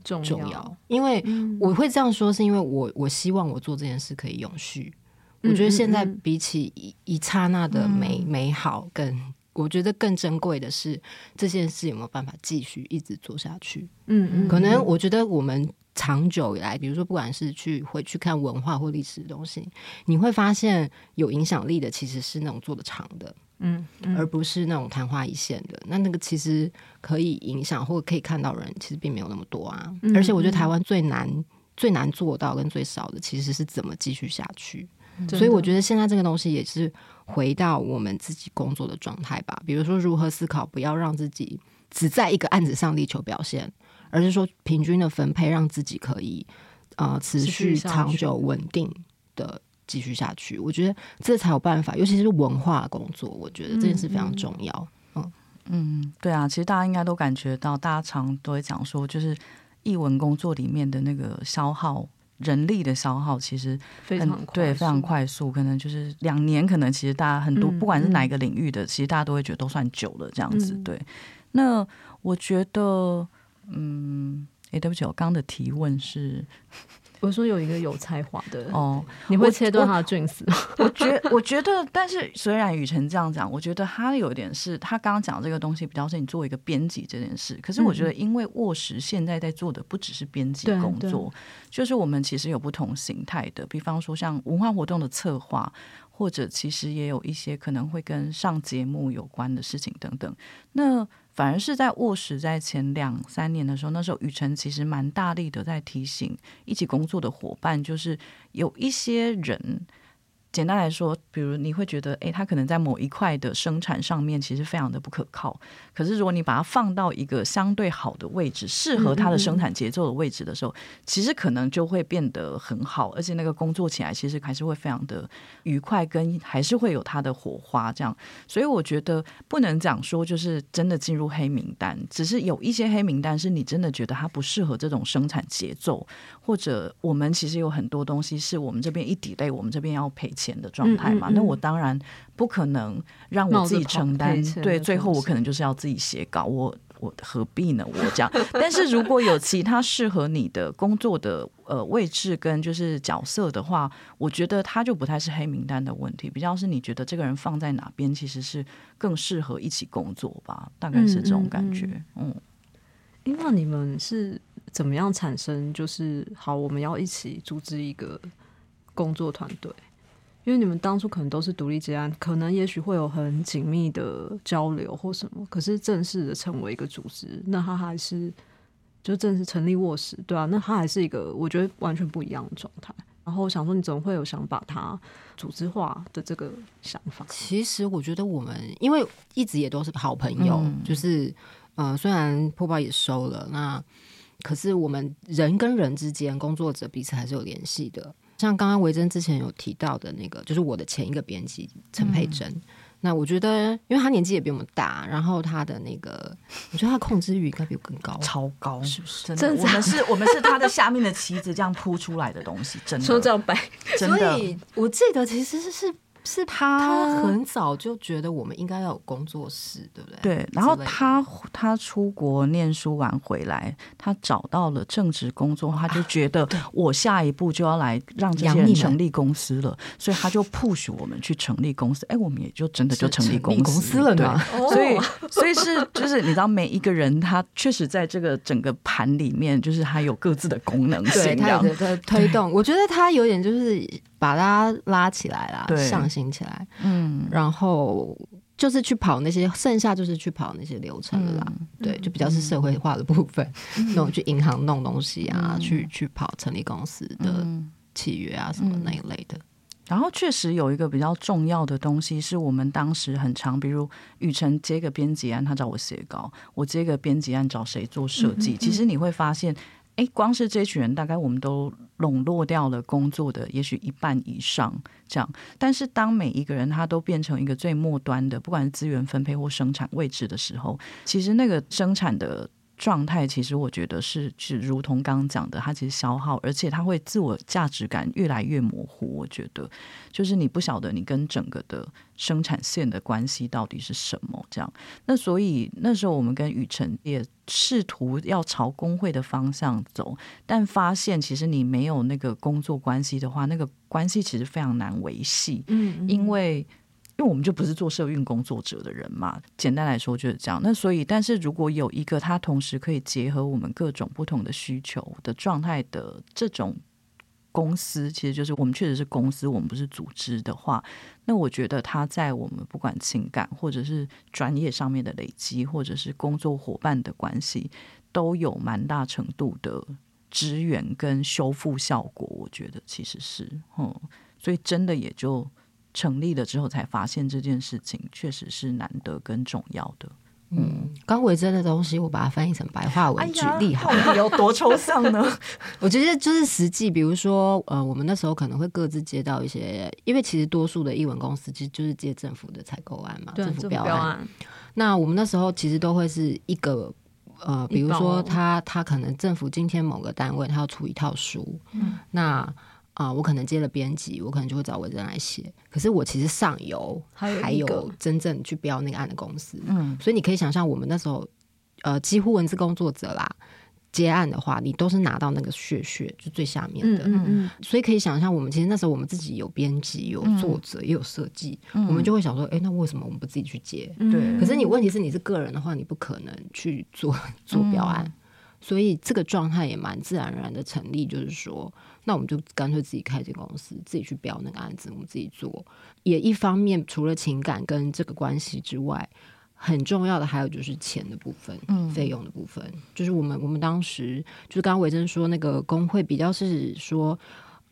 [SPEAKER 2] 重要，重要，因为我会这样说，是因为我我希望我做这件事可以永续。我觉得现在比起一一刹那的美、嗯、美好跟。我觉得更珍贵的是这件事有没有办法继续一直做下去？嗯嗯，可能我觉得我们长久以来，比如说不管是去回去看文化或历史的东西，你会发现有影响力的其实是那种做的长的，嗯，嗯，而不是那种昙花一现的。那那个其实可以影响或可以看到人，其实并没有那么多啊。嗯嗯，而且我觉得台湾最难最难做到跟最少的，其实是怎么继续下去。所以我觉得现在这个东西也是回到我们自己工作的状态吧。比如说，如何思考不要让自己只在一个案子上力求表现，而是说平均的分配，让自己可以呃持续长久稳定的继续下去。我觉得这才有办法，尤其是文化工作，我觉得这件事非常重要。嗯
[SPEAKER 1] 嗯，对啊，其实大家应该都感觉到，大家常都会讲说，就是译文工作里面的那个消耗。人力的消耗其实
[SPEAKER 4] 非常
[SPEAKER 1] 对，非常快速，可能就是两年，可能其实大家很多，不管是哪一个领域的，其实大家都会觉得都算久了这样子。对，那我觉得，嗯，哎，对不起，我刚刚的提问是。
[SPEAKER 4] 我说有一个有才华的
[SPEAKER 1] 哦，
[SPEAKER 4] 你会切断他的菌丝？
[SPEAKER 1] 我觉我觉得，但是虽然雨辰这样讲，我觉得他有点是他刚刚讲这个东西比较是你做一个编辑这件事。可是我觉得，因为卧室现在在做的不只是编辑工作，就是我们其实有不同形态的，比方说像文化活动的策划，或者其实也有一些可能会跟上节目有关的事情等等。那反而是在卧时，在前两三年的时候，那时候雨辰其实蛮大力的在提醒一起工作的伙伴，就是有一些人。简单来说，比如你会觉得，诶，他可能在某一块的生产上面其实非常的不可靠。可是如果你把它放到一个相对好的位置，适合它的生产节奏的位置的时候，其实可能就会变得很好，而且那个工作起来其实还是会非常的愉快，跟还是会有它的火花这样。所以我觉得不能讲说就是真的进入黑名单，只是有一些黑名单是你真的觉得它不适合这种生产节奏，或者我们其实有很多东西是我们这边一 delay，我们这边要赔钱。钱的状态嘛，那我当然不可能让我自己承担。对，最后我可能就是要自己写稿，我我何必呢？我这样。但是如果有其他适合你的工作的呃位置跟就是角色的话，我觉得他就不太是黑名单的问题，比较是你觉得这个人放在哪边其实是更适合一起工作吧，大概是这种感觉。嗯，
[SPEAKER 4] 因为、嗯嗯、你们是怎么样产生？就是好，我们要一起组织一个工作团队。因为你们当初可能都是独立结案，可能也许会有很紧密的交流或什么，可是正式的成为一个组织，那他还是就正式成立卧室，对啊，那他还是一个我觉得完全不一样的状态。然后我想说，你总会有想把它组织化的这个想法。
[SPEAKER 2] 其实我觉得我们因为一直也都是好朋友，嗯、就是呃，虽然破报也收了，那可是我们人跟人之间，工作者彼此还是有联系的。像刚刚维珍之前有提到的那个，就是我的前一个编辑陈佩珍。嗯、那我觉得，因为他年纪也比我们大，然后他的那个，我觉得他控制欲应该比我更高，
[SPEAKER 1] 超高，
[SPEAKER 2] 是不是？
[SPEAKER 1] 真的，我们是，我们是他的下面的棋子，这样铺出来的东西，真的，
[SPEAKER 4] 说这样白，
[SPEAKER 1] 真的。
[SPEAKER 2] 所以我记得其实是。是他，他很早就觉得我们应该要有工作室，对不对？
[SPEAKER 1] 对。然后他他出国念书完回来，他找到了正职工作，他就觉得我下一步就要来让这些人成立公司了，所以他就 push 我们去成立公司。哎，我们也就真的就成立公司，
[SPEAKER 2] 公司了呢。
[SPEAKER 1] 所以所以是就是你知道，每一个人他确实在这个整个盘里面，就是他有各自的功能性，
[SPEAKER 2] 对，他有在推动。我觉得他有点就是。把他拉起来啦，对上行起来，嗯，然后就是去跑那些，剩下就是去跑那些流程了啦，嗯、对，就比较是社会化的部分，那种、嗯、去银行弄东西啊，嗯、去去跑成立公司的契约啊，什么那一类的。
[SPEAKER 1] 然后确实有一个比较重要的东西，是我们当时很长，比如雨辰接个编辑案，他找我写稿；我接个编辑案，找谁做设计。嗯嗯、其实你会发现。哎，光是这群人，大概我们都笼络掉了工作的，也许一半以上这样。但是，当每一个人他都变成一个最末端的，不管是资源分配或生产位置的时候，其实那个生产的。状态其实我觉得是是如同刚刚讲的，它其实消耗，而且它会自我价值感越来越模糊。我觉得就是你不晓得你跟整个的生产线的关系到底是什么这样。那所以那时候我们跟雨辰也试图要朝工会的方向走，但发现其实你没有那个工作关系的话，那个关系其实非常难维系。嗯，嗯，因为。因为我们就不是做社运工作者的人嘛，简单来说就是这样。那所以，但是如果有一个他同时可以结合我们各种不同的需求的状态的这种公司，其实就是我们确实是公司，我们不是组织的话，那我觉得他在我们不管情感或者是专业上面的累积，或者是工作伙伴的关系，都有蛮大程度的支援跟修复效果。我觉得其实是，嗯，所以真的也就。成立了之后，才发现这件事情确实是难得跟重要的。
[SPEAKER 2] 嗯，高维珍的东西，我把它翻译成白话文举例，好
[SPEAKER 1] 了，有多抽象呢？
[SPEAKER 2] 我觉得就是实际，比如说，呃，我们那时候可能会各自接到一些，因为其实多数的译文公司其实就是接政府的采购案嘛，政府标案。
[SPEAKER 4] 标案
[SPEAKER 2] 那我们那时候其实都会是一个，呃，比如说他他可能政府今天某个单位他要出一套书，嗯，那。啊、呃，我可能接了编辑，我可能就会找维珍来写。可是我其实上游还有真正去标那个案的公司，嗯，所以你可以想象，我们那时候呃，几乎文字工作者啦。接案的话，你都是拿到那个血血，就最下面的。嗯嗯，所以可以想象，我们其实那时候我们自己有编辑、有作者、也有设计，我们就会想说，哎，那为什么我们不自己去接？对。可是你问题是你是个人的话，你不可能去做 做标案，所以这个状态也蛮自然而然的成立。就是说，那我们就干脆自己开间公司，自己去标那个案子，我们自己做。也一方面，除了情感跟这个关系之外。很重要的还有就是钱的部分，嗯，费用的部分，就是我们我们当时就是刚刚维珍说那个工会比较是说，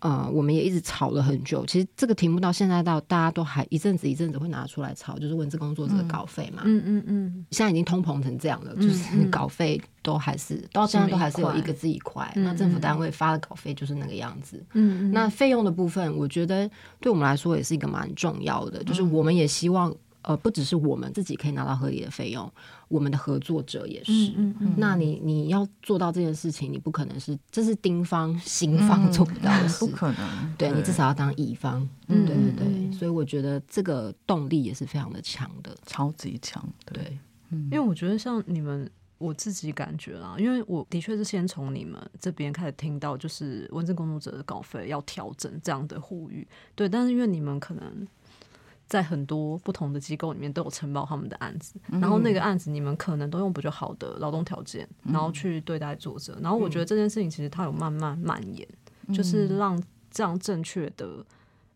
[SPEAKER 2] 呃，我们也一直吵了很久。其实这个题目到现在到大家都还一阵子一阵子会拿出来吵，就是文字工作者的稿费嘛，嗯嗯嗯，现在已经通膨成这样了，就是稿费都还是到现在都还是有一个字一块，那政府单位发的稿费就是那个样子，嗯嗯，那费用的部分，我觉得对我们来说也是一个蛮重要的，就是我们也希望。呃，不只是我们自己可以拿到合理的费用，我们的合作者也是。嗯嗯嗯，那你你要做到这件事情，你不可能是这是丁方、行方做不到的事，
[SPEAKER 1] 不可能。
[SPEAKER 2] 对，对你至少要当乙方。嗯，对对对。所以我觉得这个动力也是非常的强的，
[SPEAKER 1] 超级强。对，
[SPEAKER 4] 因为我觉得像你们，我自己感觉啦，因为我的确是先从你们这边开始听到，就是文字工作者的稿费要调整这样的呼吁。对，但是因为你们可能。在很多不同的机构里面都有承包他们的案子，然后那个案子你们可能都用比较好的劳动条件，然后去对待作者。然后我觉得这件事情其实它有慢慢蔓延，就是让这样正确的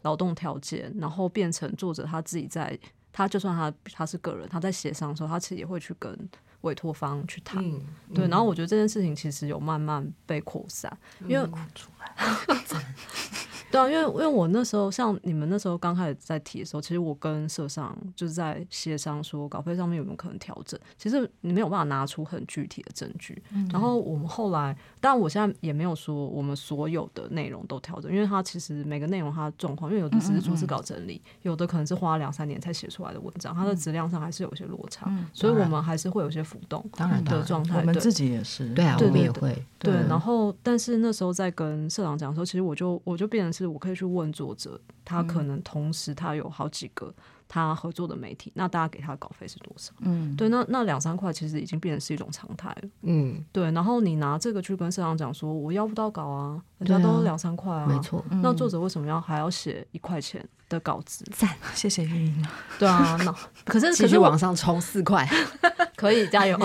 [SPEAKER 4] 劳动条件，然后变成作者他自己在，他就算他他是个人，他在协商的时候，他其实也会去跟委托方去谈。对，然后我觉得这件事情其实有慢慢被扩散，因为。对啊，因为因为我那时候像你们那时候刚开始在提的时候，其实我跟社上就是在协商说稿费上面有没有可能调整。其实你没有办法拿出很具体的证据。嗯、然后我们后来，当然我现在也没有说我们所有的内容都调整，因为它其实每个内容它的状况，因为有的只是逐字稿整理，嗯嗯嗯，有的可能是花两三年才写出来的文章，它的质量上还是有一些落差，嗯、所以我们还是会有一些浮动的状态。
[SPEAKER 1] 我们自己也是，
[SPEAKER 2] 对啊，我们也会。
[SPEAKER 4] 对，然后但是那时候在跟社长讲的时候，其实我就我就变成是我可以去问。作者他可能同时他有好几个他合作的媒体，那大家给他的稿费是多少？嗯，对，那那两三块其实已经变成是一种常态了。嗯，对。然后你拿这个去跟社长讲说，我要不到稿啊，人家都两三块啊，没错。那作者为什么要还要写一块钱的稿子？
[SPEAKER 1] 赞，谢谢运营。
[SPEAKER 4] 对啊，那 可是
[SPEAKER 2] 可是往上冲四块，
[SPEAKER 4] 可以加油。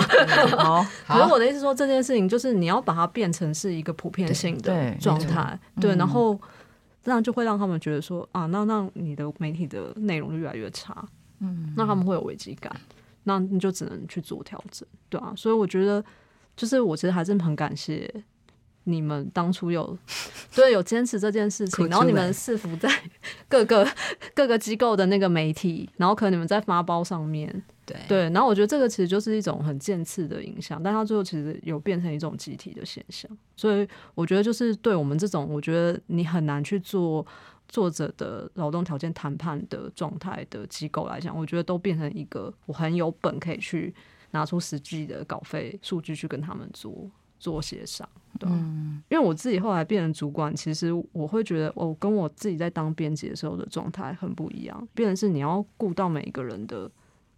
[SPEAKER 4] 好，可是我的意思说，这件事情就是你要把它变成是一个普遍性的状态，对，然后。这样就会让他们觉得说啊，那那你的媒体的内容就越来越差，嗯，那他们会有危机感，那你就只能去做调整，对啊，所以我觉得，就是我其实还是很感谢你们当初有 对有坚持这件事情，然后你们伺服在各个各个机构的那个媒体，然后可能你们在发包上面。对对，然后我觉得这个其实就是一种很渐次的影响，但它最后其实有变成一种集体的现象，所以我觉得就是对我们这种，我觉得你很难去做作者的劳动条件谈判的状态的机构来讲，我觉得都变成一个我很有本可以去拿出实际的稿费数据去跟他们做做协商，对，嗯，因为我自己后来变成主管，其实我会觉得我跟我自己在当编辑的时候的状态很不一样，变成是你要顾到每一个人的。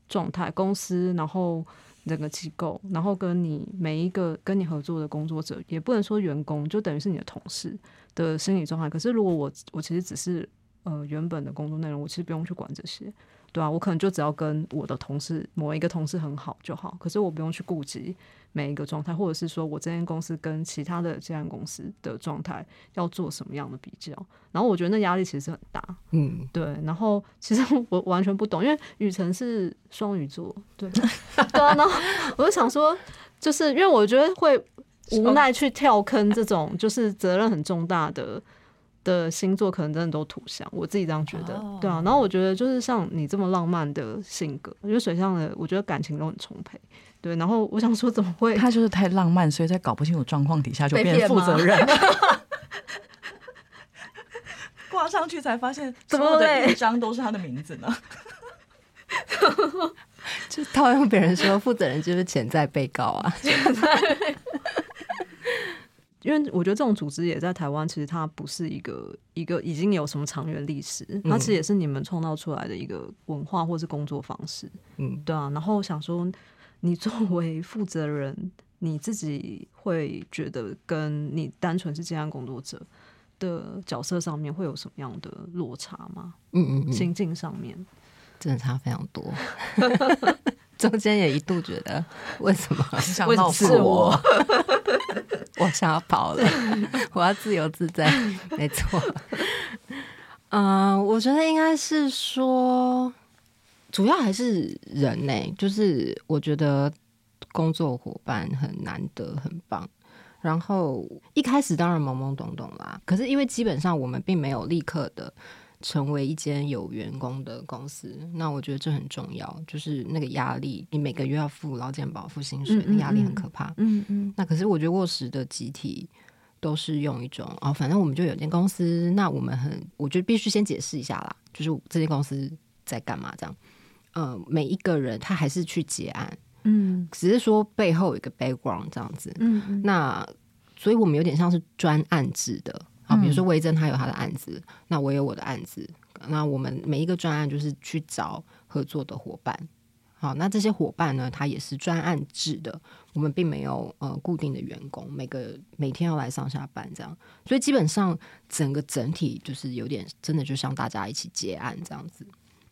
[SPEAKER 4] 状态，公司，然后整个机构，然后跟你每一个跟你合作的工作者，也不能说员工，就等于是你的同事的心理状态。可是如果我我其实只是呃原本的工作内容，我其实不用去管这些。对啊，我可能就只要跟我的同事某一个同事很好就好，可是我不用去顾及每一个状态，或者是说我这间公司跟其他的这间公司的状态要做什么样的比较，然后我觉得那压力其实很大，嗯，对。然后其实我完全不懂，因为雨辰是双鱼座，对 对啊。然后我就想说，就是因为我觉得会无奈去跳坑这种就是责任很重大的。的星座可能真的都土象，我自己这样觉得，oh. 对啊。然后我觉得就是像你这么浪漫的性格，因为水象的，我觉得感情都很充沛，对。然后我想说，怎么会？
[SPEAKER 1] 他就是太浪漫，所以在搞不清楚状况底下就变成负责任，挂上去才发现所有的印章都是他的名字呢。
[SPEAKER 2] 就套用别人说，负责人就是潜在被告啊。
[SPEAKER 4] 因为我觉得这种组织也在台湾，其实它不是一个一个已经有什么长远历史，它其实也是你们创造出来的一个文化或是工作方式。嗯，对啊。然后想说，你作为负责人，你自己会觉得跟你单纯是接案工作者的角色上面会有什么样的落差吗？
[SPEAKER 2] 嗯嗯，嗯，
[SPEAKER 4] 心境上面
[SPEAKER 2] 真的差非常多。中间也一度觉得，为什么？
[SPEAKER 1] 为什么是我？
[SPEAKER 2] 我想要跑了，我要自由自在。没错。嗯、呃，我觉得应该是说，主要还是人呢、欸。就是我觉得工作伙伴很难得，很棒。然后一开始当然懵懵懂懂啦，可是因为基本上我们并没有立刻的成为一间有员工的公司，那我觉得这很重要。就是那个压力，你每个月要付劳健保、付薪水，那压力很可怕。嗯嗯。那可是我觉得沃石的集体都是用一种哦，反正我们就有间公司，那我们很，我觉得必须先解释一下啦，就是这间公司在干嘛这样。呃，每一个人他还是去结案。嗯，只是说背后有一个 background 这样子，嗯，嗯，那所以我们有点像是专案制的，好，比如说魏征他有他的案子，嗯，那我有我的案子，那我们每一个专案就是去找合作的伙伴，好，那这些伙伴呢，他也是专案制的，我们并没有呃固定的员工，每个每天要来上下班这样，所以基本上整个整体就是有点真的就像大家一起结案这样子。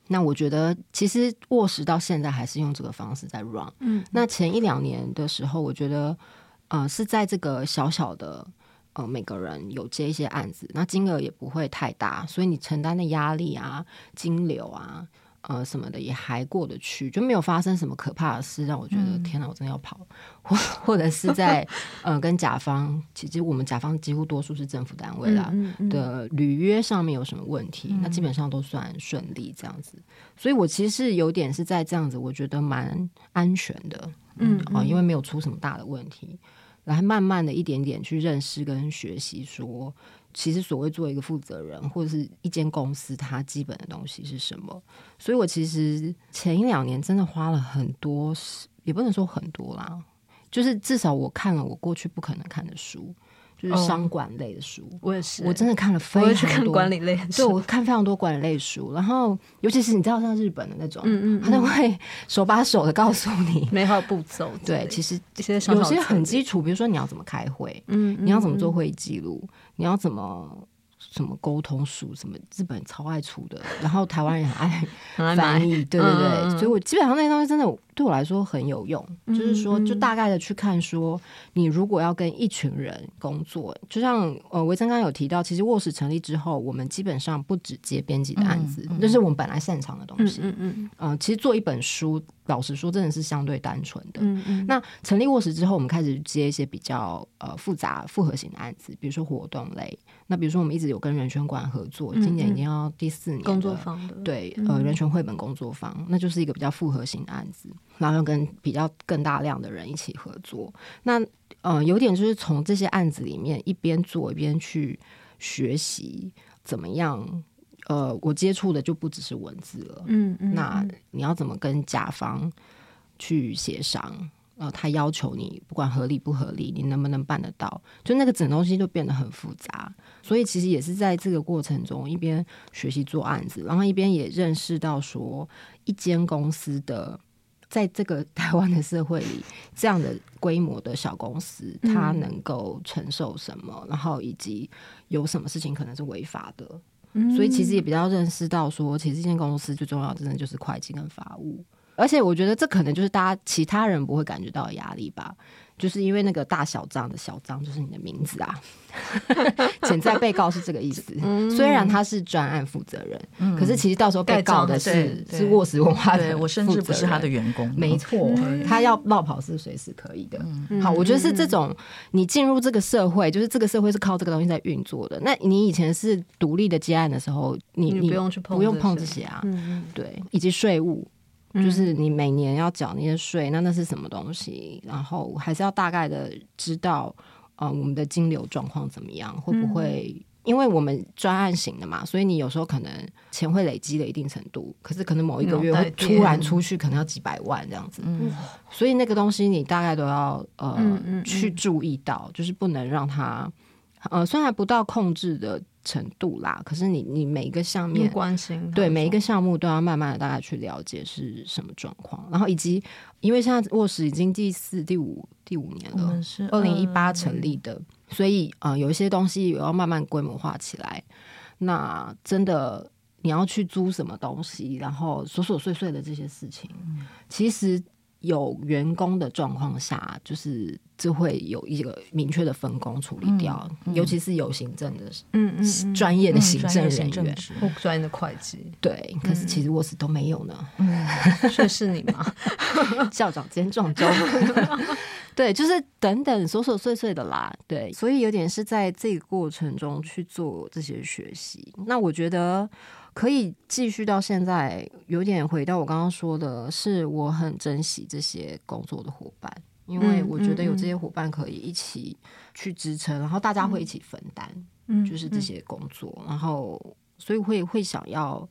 [SPEAKER 2] 那我觉得，其实沃石到现在还是用这个方式在 run。嗯，那前一两年的时候，我觉得，呃，是在这个小小的，呃，每个人有接一些案子，那金额也不会太大，所以你承担的压力啊、金流啊。呃，什么的也还过得去，就没有发生什么可怕的事，让我觉得、嗯、天哪，我真的要跑，或或者是在呃跟甲方，其实我们甲方几乎多数是政府单位啦、嗯嗯嗯、的履约上面有什么问题，嗯、那基本上都算顺利这样子，所以我其实有点是在这样子，我觉得蛮安全的，嗯啊、呃，因为没有出什么大的问题，来慢慢的一点点去认识跟学习说。其实，所谓做一个负责人或者是一间公司，它基本的东西是什么？所以我其实前一两年真的花了很多，也不能说很多啦，就是至少我看了我过去不可能看的书。就是商管类的书，哦，我也是，我真的看了非常多
[SPEAKER 4] 管理类的书，
[SPEAKER 2] 对，我看非常多管理类书，然后尤其是你知道像日本的那种，嗯嗯，他都会手把手的告诉你
[SPEAKER 4] 每号步骤。
[SPEAKER 2] 对，其实有些很基础，比如说你要怎么开会，嗯，你要怎么做会议记录，你要怎么。什么沟通书，什么日本超爱出的，然后台湾人很爱翻译，对对对，嗯、所以我基本上那些东西真的对我来说很有用，嗯、就是说就大概的去看说，你如果要跟一群人工作，就像呃维珍刚刚有提到，其实卧室成立之后，我们基本上不只接编辑的案子，那、嗯嗯、是我们本来擅长的东西，嗯嗯嗯，呃，其实做一本书。老实说，真的是相对单纯的。嗯嗯。那成立卧室之后，我们开始接一些比较呃复杂复合型的案子，比如说活动类。那比如说，我们一直有跟人权馆合作，今年已经要第四年工
[SPEAKER 4] 作坊的。
[SPEAKER 2] 对，呃，人权绘本工作坊，嗯，那就是一个比较复合型的案子，然后要跟比较更大量的人一起合作。那呃，有点就是从这些案子里面一边做一边去学习怎么样。呃，我接触的就不只是文字了，嗯嗯，那你要怎么跟甲方去协商？呃，他要求你不管合理不合理，你能不能办得到？就那个整东西就变得很复杂，所以其实也是在这个过程中，一边学习做案子，然后一边也认识到说，一间公司的在这个台湾的社会里，这样的规模的小公司，它能够承受什么，然后以及有什么事情可能是违法的。所以其实也比较认识到说，其实这间公司最重要的真的就是会计跟法务，而且我觉得这可能就是大家其他人不会感觉到的压力吧。就是因为那个大小章的小章就是你的名字啊，潜在被告是这个意思。虽然他是专案负责人，可是其实到时候被告的是是沃斯文化的，
[SPEAKER 1] 我甚至不是他的员工。
[SPEAKER 2] 没错，他要落跑是随时可以的。好，我觉得是这种你进入这个社会，就是这个社会是靠这个东西在运作的。那你以前是独立的接案的时候，你你不用去碰，不用碰这些啊。对，以及税务。就是你每年要缴那些税，那那是什么东西？然后还是要大概的知道，呃，我们的金流状况怎么样？会不会？嗯、因为我们专案型的嘛，所以你有时候可能钱会累积了一定程度，可是可能某一个月会突然出去，可能要几百万这样子。嗯，所以那个东西你大概都要呃、嗯嗯嗯、去注意到，就是不能让它呃虽然不到控制的程度啦。可是你你每一个项目
[SPEAKER 4] 关心，
[SPEAKER 2] 对每一个项目都要慢慢的大家去了解是什么状况，然后以及因为现在卧室已经第四、第五、第五年了，是二零一八成立的，所以啊、呃，有一些东西也要慢慢规模化起来。那真的你要去租什么东西，然后琐琐碎碎的这些事情，嗯、其实。有员工的状况下，就是就会有一个明确的分工处理掉，嗯嗯、尤其是有行政的，嗯嗯，专业的行政人员
[SPEAKER 4] 或专业的会计，
[SPEAKER 2] 对。可是其实我是都没有呢，
[SPEAKER 4] 嗯，所以是你吗？
[SPEAKER 2] 校长兼撞钟，对，就是等等琐琐碎碎的啦，对。所以有点是在这个过程中去做这些学习。那我觉得。可以继续到现在，有点回到我刚刚说的，是我很珍惜这些工作的伙伴，因为我觉得有这些伙伴可以一起去支撑，然后大家会一起分担，就是这些工作，然后所以会会想要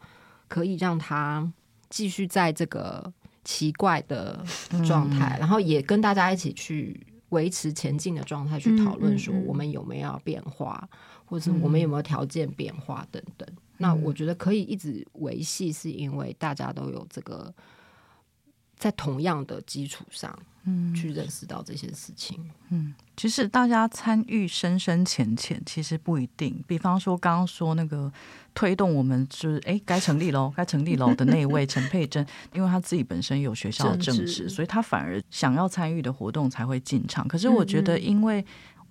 [SPEAKER 2] 可以让他继续在这个奇怪的状态，然后也跟大家一起去维持前进的状态，去讨论说我们有没有变化，或者我们有没有条件变化等等。那我觉得可以一直维系，是因为大家都有这个在同样的基础上，嗯，去认识到这些事情。
[SPEAKER 1] 嗯，其实大家参与深深浅浅，其实不一定。比方说，刚刚说那个推动我们就是哎，该成立喽，该成立喽的那一位陈佩珍，因为他自己本身有学校的政治，所以他反而想要参与的活动才会进场。可是我觉得，因为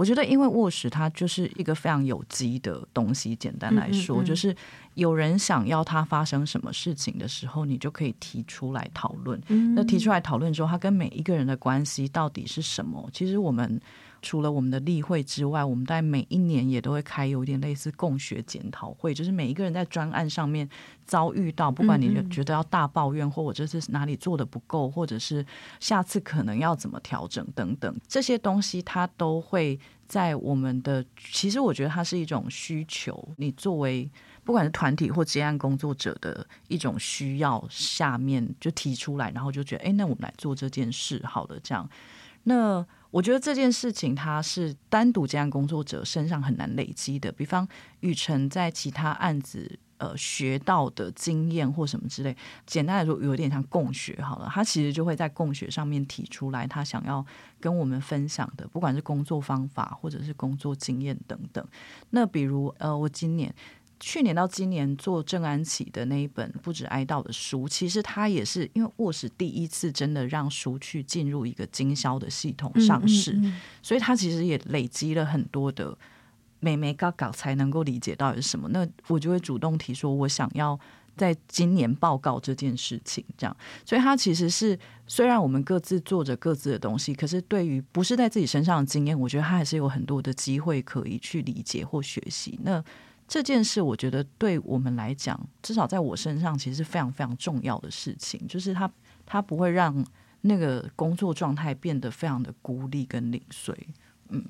[SPEAKER 1] 我觉得，因为卧室它就是一个非常有机的东西。简单来说，嗯嗯嗯，就是有人想要它发生什么事情的时候，你就可以提出来讨论。那提出来讨论之后，它跟每一个人的关系到底是什么？其实我们。除了我们的例会之外，我们在每一年也都会开有点类似共学检讨会，就是每一个人在专案上面遭遇到，不管你觉得要大抱怨，或者是哪里做的不够，或者是下次可能要怎么调整等等，这些东西它都会在我们的。其实我觉得它是一种需求，你作为不管是团体或接案工作者的一种需要，下面就提出来，然后就觉得，哎，那我们来做这件事好了，这样那。我觉得这件事情，它是单独这样工作者身上很难累积的。比方雨辰在其他案子呃学到的经验或什么之类，简单来说有点像共学好了。他其实就会在共学上面提出来，他想要跟我们分享的，不管是工作方法或者是工作经验等等。那比如呃，我今年。去年到今年做郑安琪的那一本不止哀悼的书，其实他也是因为卧室第一次真的让书去进入一个经销的系统上市，嗯嗯嗯、所以他其实也累积了很多的美眉嘎嘎才能够理解到底是什么。那我就会主动提说，我想要在今年报告这件事情，这样。所以他其实是虽然我们各自做着各自的东西，可是对于不是在自己身上的经验，我觉得他还是有很多的机会可以去理解或学习。那这件事，我觉得对我们来讲，至少在我身上，其实是非常非常重要的事情。就是它它不会让那个工作状态变得非常的孤立跟零碎。嗯，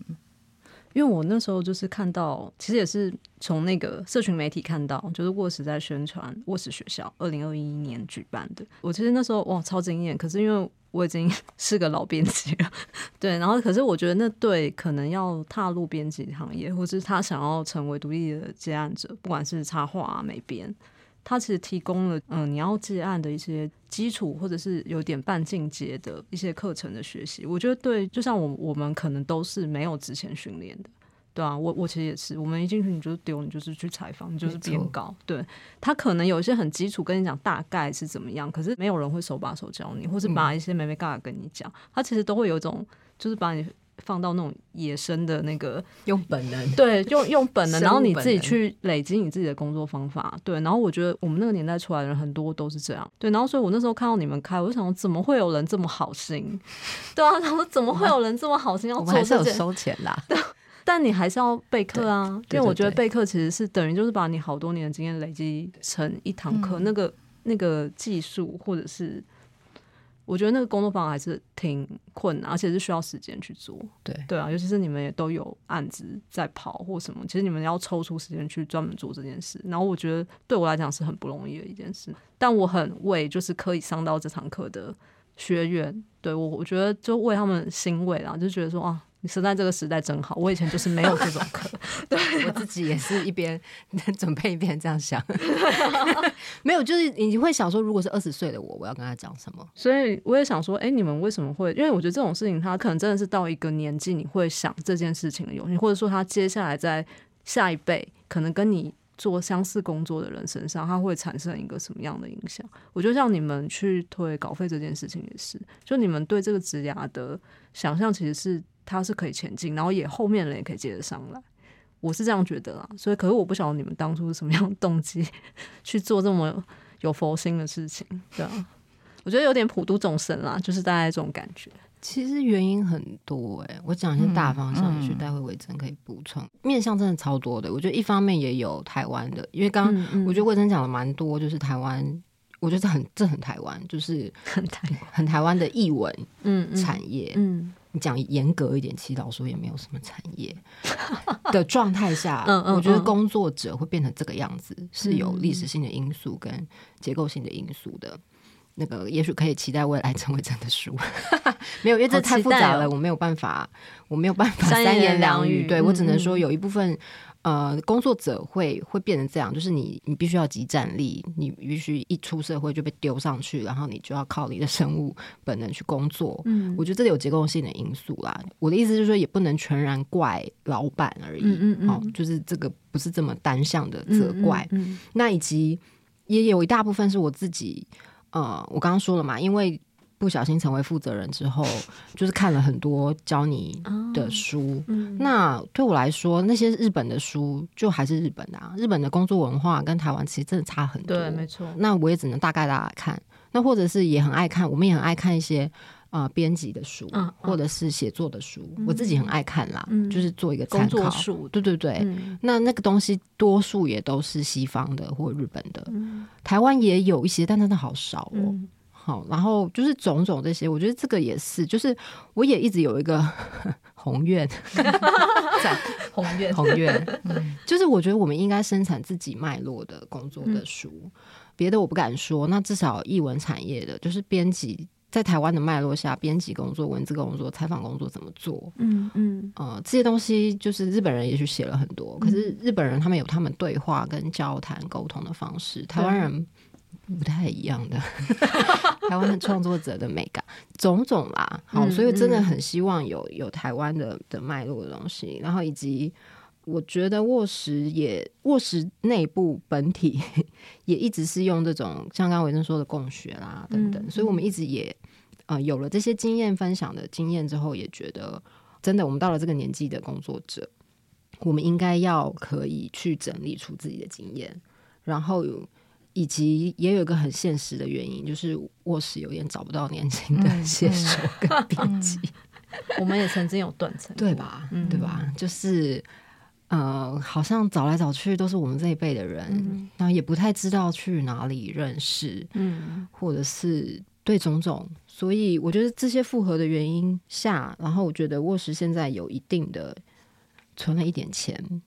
[SPEAKER 4] 因为我那时候就是看到，其实也是从那个社群媒体看到，就是卧石在宣传卧石学校二零二一年举办的。我其实那时候哇，超惊艳。可是因为我已经是个老编辑了，对，然后可是我觉得那对可能要踏入编辑行业，或是他想要成为独立的接案者，不管是插画啊、美编，他其实提供了嗯，你要接案的一些基础，或者是有点半进阶的一些课程的学习。我觉得对，就像我我们可能都是没有之前训练的。对啊，我我其实也是，我们一进去你就是丢，你就是去采访，你就是编稿。对，他可能有一些很基础，跟你讲大概是怎么样，可是没有人会手把手教你，或是把一些眉眉嘎嘎跟你讲。他其实都会有一种，就是把你放到那种野生的那个
[SPEAKER 2] 用本能，
[SPEAKER 4] 对，用用本能，然后你自己去累积你自己的工作方法。对，然后我觉得我们那个年代出来的人很多都是这样。对，然后所以我那时候看到你们开，我就想说，怎么会有人这么好心？对啊，他说怎么会有人这么好心要做这件？
[SPEAKER 2] 我们还是有收钱啦。对。
[SPEAKER 4] 但你还是要备课啊，因为我觉得备课其实是等于就是把你好多年的经验累积成一堂课，嗯、那个那个技术或者是，我觉得那个工作坊还是挺困难，而且是需要时间去做。
[SPEAKER 2] 对
[SPEAKER 4] 对啊，尤其是你们也都有案子在跑或什么，其实你们要抽出时间去专门做这件事。然后我觉得对我来讲是很不容易的一件事，但我很为就是可以上到这堂课的学员，对我我觉得就为他们欣慰啦，就觉得说啊。你生在这个时代真好。我以前就是没有这种课，
[SPEAKER 2] 对我自己也是一边 准备一边这样想。没有，就是你会想说，如果是二十岁的我，我要跟他讲什么？
[SPEAKER 4] 所以我也想说，哎、欸，你们为什么会？因为我觉得这种事情，他可能真的是到一个年纪，你会想这件事情的勇气，或者说他接下来在下一辈可能跟你。做相似工作的人身上，它会产生一个什么样的影响？我觉得像你们去推稿费这件事情也是，就你们对这个职涯的想象，其实是它是可以前进，然后也后面人也可以接得上来。我是这样觉得啊，所以可是我不晓得你们当初是什么样的动机去做这么有佛心的事情，对啊，我觉得有点普度众生啦，就是大概这种感觉。
[SPEAKER 2] 其实原因很多哎、欸，我讲一些大方向，去待会魏征可以补充。面向真的超多的，我觉得一方面也有台湾的，因为刚刚我觉得魏征讲了蛮多，就是台湾，我觉得这很这很台湾，就是很台很台湾的译文嗯产业。嗯，你讲严格一点，祈祷说也没有什么产业。的状态下，我觉得工作者会变成这个样子，是有历史性的因素跟结构性的因素的。那个也许可以期待未来成为真的书，没有，因为这太复杂了，哦、我没有办法，我没有办法三言两语。对、嗯、我只能说有一部分呃工作者会会变成这样，就是你你必须要集战力，你必须一出社会就被丢上去，然后你就要靠你的生物本能去工作。嗯，我觉得这里有结构性的因素啦。我的意思就是说，也不能全然怪老板而已。嗯嗯，哦，就是这个不是这么单向的责怪。嗯，嗯，嗯，那以及也有一大部分是我自己。呃，我刚刚说了嘛，因为不小心成为负责人之后，就是看了很多教你的书。哦嗯、那对我来说，那些日本的书就还是日本的啊。日本的工作文化跟台湾其实真的差很多。
[SPEAKER 4] 对，没错。
[SPEAKER 2] 那我也只能大概大概看。那或者是也很爱看，我们也很爱看一些呃编辑的书，嗯、或者是写作的书。嗯、我自己很爱看啦，嗯、就是做一个参考书。对对对。嗯、那那个东西多数也都是西方的或日本的。嗯、台湾也有一些，但真的好少哦。嗯、好，然后就是种种这些，我觉得这个也是，就是我也一直有一个 宏愿，在
[SPEAKER 4] 宏愿
[SPEAKER 2] 宏愿，嗯、就是我觉得我们应该生产自己脉络的工作的书。嗯别的我不敢说，那至少译文产业的，就是编辑在台湾的脉络下，编辑工作、文字工作、采访工作怎么做？嗯嗯，呃，这些东西就是日本人也许写了很多，可是日本人他们有他们对话跟交谈沟通的方式，台湾人不太一样的。台湾的创作者的美感种种啦，好，所以真的很希望有有台湾的的脉络的东西，然后以及。我觉得沃石也沃石内部本体 也一直是用这种像刚刚魏征说的共学啦等等，嗯、所以我们一直也呃有了这些经验分享的经验之后，也觉得真的我们到了这个年纪的工作者，我们应该要可以去整理出自己的经验，然后以及也有一个很现实的原因，就是卧室有点找不到年轻的 写手跟 编辑，
[SPEAKER 4] 我们也曾经有断层，
[SPEAKER 2] 对吧？嗯、对吧？就是。呃，好像找来找去都是我们这一辈的人，嗯、然后也不太知道去哪里认识，嗯，或者是对种种，所以我觉得这些复合的原因下，然后我觉得卧室现在有一定的存了一点钱。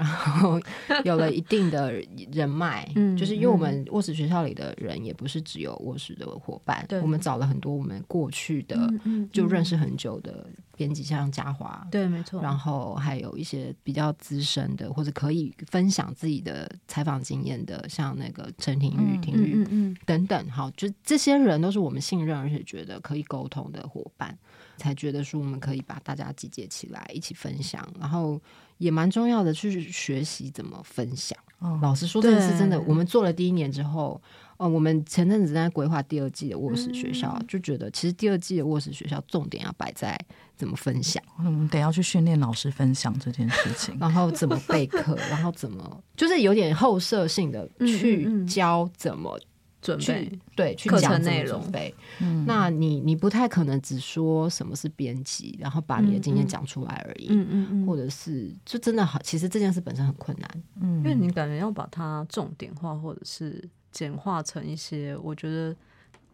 [SPEAKER 2] 然后有了一定的人脉，嗯，就是因为我们卧室学校里的人也不是只有卧室的伙伴，我们找了很多我们过去的就认识很久的编辑，像嘉华，
[SPEAKER 4] 对，没错，
[SPEAKER 2] 然后还有一些比较资深的或者可以分享自己的采访经验的，像那个陈廷玉、廷玉，嗯。等等，好，就这些人都是我们信任而且觉得可以沟通的伙伴，才觉得说我们可以把大家集结起来一起分享，然后。也蛮重要的，去学习怎么分享。哦、老实说，这个是真的。我们做了第一年之后，呃，我们前阵子在规划第二季的卧室学校，嗯、就觉得其实第二季的卧室学校重点要摆在怎么分享。
[SPEAKER 1] 我们得要去训练老师分享这件事情，
[SPEAKER 2] 然后怎么备课，然后怎么就是有点后设性的去教怎么。
[SPEAKER 4] 准备
[SPEAKER 2] 对去讲内容，准备。嗯，那你你不太可能只说什么是编辑，然后把你的经验讲出来而已。嗯嗯嗯，或者是就真的好，其实这件事本身很困难。
[SPEAKER 4] 嗯，因为你感觉要把它重点化，或者是简化成一些我觉得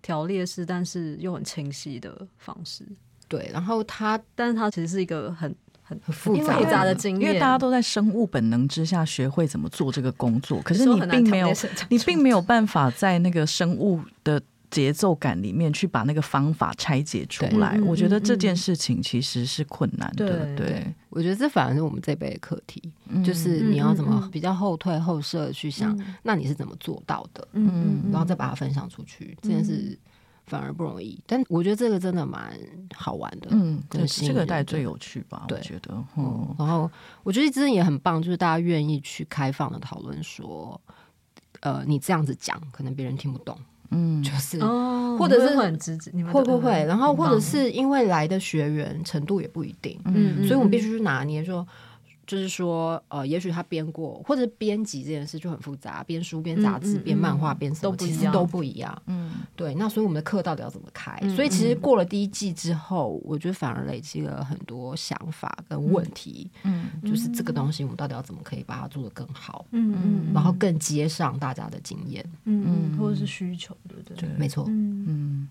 [SPEAKER 4] 条列式，但是又很清晰的方式。
[SPEAKER 2] 对，然后它，
[SPEAKER 4] 但是它其实是一个很。很
[SPEAKER 2] 复杂，
[SPEAKER 4] 复杂的经验，
[SPEAKER 1] 因为大家都在生物本能之下学会怎么做这个工作，可是你并没有，你并没有办法在那个生物的节奏感里面去把那个方法拆解出来，我觉得这件事情其实是困难的。对，对。对，
[SPEAKER 2] 我觉得这反而是我们这辈的课题，嗯、就是你要怎么比较后退后设去想，嗯、那你是怎么做到的？嗯，然后再把它分享出去，这件事反而不容易。但我觉得这个真的蛮好玩的，嗯，
[SPEAKER 1] 对，这个带最有趣吧？我觉得，
[SPEAKER 2] 嗯。嗯然后我觉得真的也很棒，就是大家愿意去开放的讨论，说，呃，你这样子讲，可能别人听不懂。嗯，就是，或者是很直直，会不会？然后或者是因为来的学员程度也不一定，嗯，所以我们必须去拿捏说。就是说，呃，也许他编过，或者编辑这件事就很复杂，编书、编杂志、编漫画、编什么，其实都不一样。嗯，对。那所以我们的课到底要怎么开？所以其实过了第一季之后，我觉得反而累积了很多想法跟问题。嗯，就是这个东西，我们到底要怎么可以把它做得更好？嗯嗯，然后更接上大家的经验。
[SPEAKER 4] 嗯嗯，或者是需求，对不对？
[SPEAKER 2] 没错。嗯。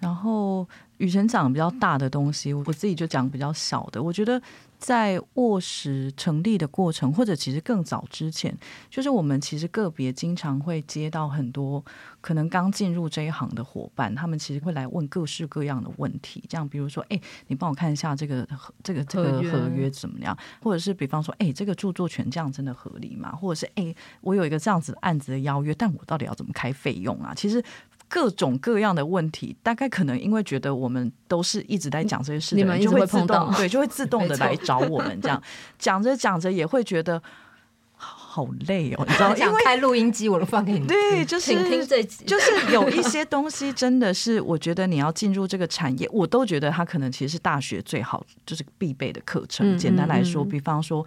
[SPEAKER 1] 然后雨辰讲比较大的东西，我自己就讲比较小的。我觉得在卧室成立的过程，或者其实更早之前，就是我们其实个别经常会接到很多可能刚进入这一行的伙伴，他们其实会来问各式各样的问题。这样，比如说，哎，你帮我看一下这个这个这个合约怎么样？或者是比方说，哎，这个著作权这样真的合理吗？或者是，哎，我有一个这样子的案子的邀约，但我到底要怎么开费用啊？其实。各种各样的问题，大概可能因为觉得我们都是一直在讲这些事
[SPEAKER 4] 你们就会碰到，
[SPEAKER 1] 对，就会自动的 来找我们这样 讲着讲着也会觉得好累哦，你知道吗？
[SPEAKER 2] 想开录音机我都放给你，
[SPEAKER 1] 对，就是听这就是有一些东西真的是，我觉得你要进入这个产业，我都觉得它可能其实是大学最好就是必备的课程。简单来说，比方说。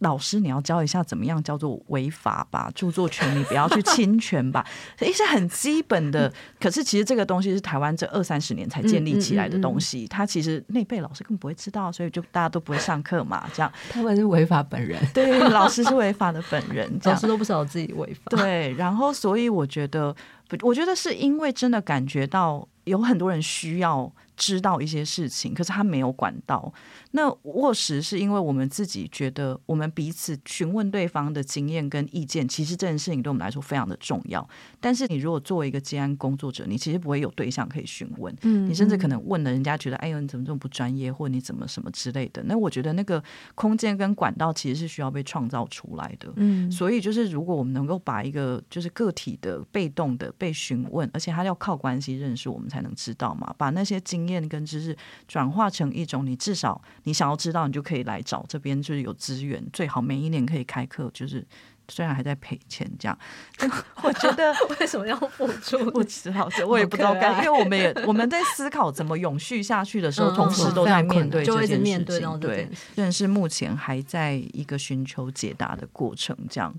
[SPEAKER 1] 老师，你要教一下怎么样叫做违法吧？著作权你不要去侵权吧，一些很基本的。可是其实这个东西是台湾这二三十年才建立起来的东西，他其实那辈老师根本不会知道，所以就大家都不会上课嘛。这样
[SPEAKER 2] 他们是违法本人，
[SPEAKER 1] 对，老师是违法的本人，
[SPEAKER 4] 老师都不知道自己违法。
[SPEAKER 1] 对，然后所以我觉得，我觉得是因为真的感觉到有很多人需要。知道一些事情，可是他没有管到。那卧实是因为我们自己觉得，我们彼此询问对方的经验跟意见，其实这件事情对我们来说非常的重要。但是你如果作为一个接案工作者，你其实不会有对象可以询问，嗯，你甚至可能问了人家觉得，哎呦，你怎么这么不专业，或你怎么什么之类的。那我觉得那个空间跟管道其实是需要被创造出来的。嗯，所以就是如果我们能够把一个就是个体的被动的被询问，而且他要靠关系认识我们才能知道嘛，把那些经验跟知识转化成一种，你至少你想要知道，你就可以来找这边，就是有资源，最好每一年可以开课，就是虽然还在赔钱这样。我觉得
[SPEAKER 4] 为什么要付出？
[SPEAKER 1] 我只好，我也不知道该，因为我们也 我们在思考怎么永续下去的时候，同时都在面对这件事情。对，但是目前还在一个寻求解答的过程。这样，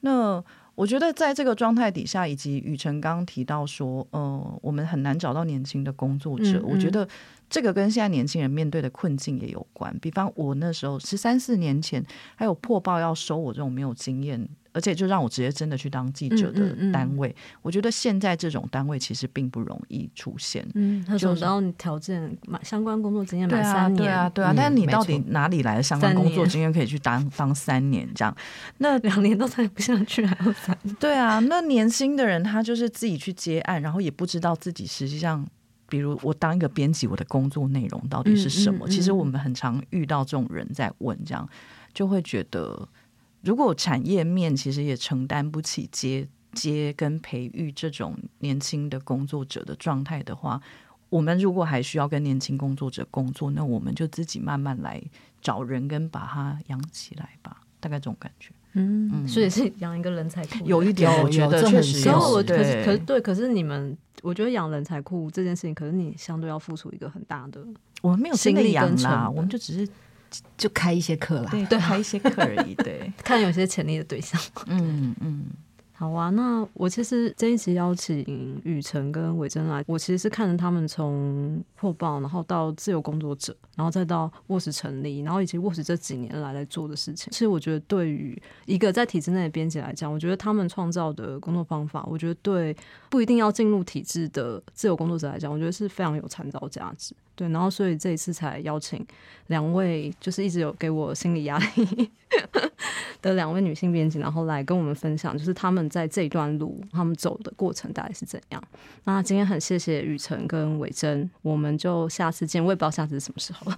[SPEAKER 1] 那。我觉得在这个状态底下，以及雨辰刚刚提到说，呃，我们很难找到年轻的工作者。嗯嗯，我觉得这个跟现在年轻人面对的困境也有关。比方我那时候十三四年前，还有破报要收我这种没有经验。而且就让我直接真的去当记者的单位，嗯嗯嗯，我觉得现在这种单位其实并不容易出现。嗯，他
[SPEAKER 4] 说只要你条件满相关工作经验满三年，
[SPEAKER 1] 对啊，对啊，对啊。但是你到底哪里来的相关工作经验可以去当当三年这样？那
[SPEAKER 4] 两年都才不下去，还要三年？
[SPEAKER 1] 对啊，那年轻的人他就是自己去接案，然后也不知道自己实际上，比如我当一个编辑，我的工作内容到底是什么？嗯嗯嗯，其实我们很常遇到这种人在问，这样就会觉得。如果产业面其实也承担不起接接跟培育这种年轻的工作者的状态的话，我们如果还需要跟年轻工作者工作，那我们就自己慢慢来找人跟把他养起来吧，大概这种感觉。
[SPEAKER 4] 嗯，嗯，所以是养一个人才库，
[SPEAKER 1] 有一点我觉得确实有。
[SPEAKER 4] 我可是可是对，可是你们，我觉得养人才库这件事情，可是你相对要付出一个很大的，
[SPEAKER 1] 我们没有精力养啦，我们就只是。
[SPEAKER 2] 就开一些课啦，
[SPEAKER 1] 对，对，开一些课而已。对，
[SPEAKER 4] 看有些潜力的对象。
[SPEAKER 1] 嗯嗯。
[SPEAKER 4] 好啊，那我其实这一集邀请雨辰跟伟珍来，我其实是看着他们从破报，然后到自由工作者，然后再到沃石成立，然后以及沃石这几年来来做的事情。其实我觉得，对于一个在体制内的编辑来讲，我觉得他们创造的工作方法，我觉得对不一定要进入体制的自由工作者来讲，我觉得是非常有参照价值。对然后所以这一次才邀请两位就是一直有给我心理压力的两位女性编辑然后来跟我们分享就是他们在这一段路他们走的过程大概是怎样。那今天很谢谢雨辰跟伟珍我们就下次见。我也不知道下次是什么时候。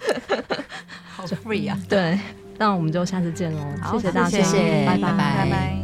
[SPEAKER 2] 好 free 呀
[SPEAKER 4] 对那我们就下次见喽好谢谢大家谢谢
[SPEAKER 1] 拜拜。
[SPEAKER 2] 拜拜。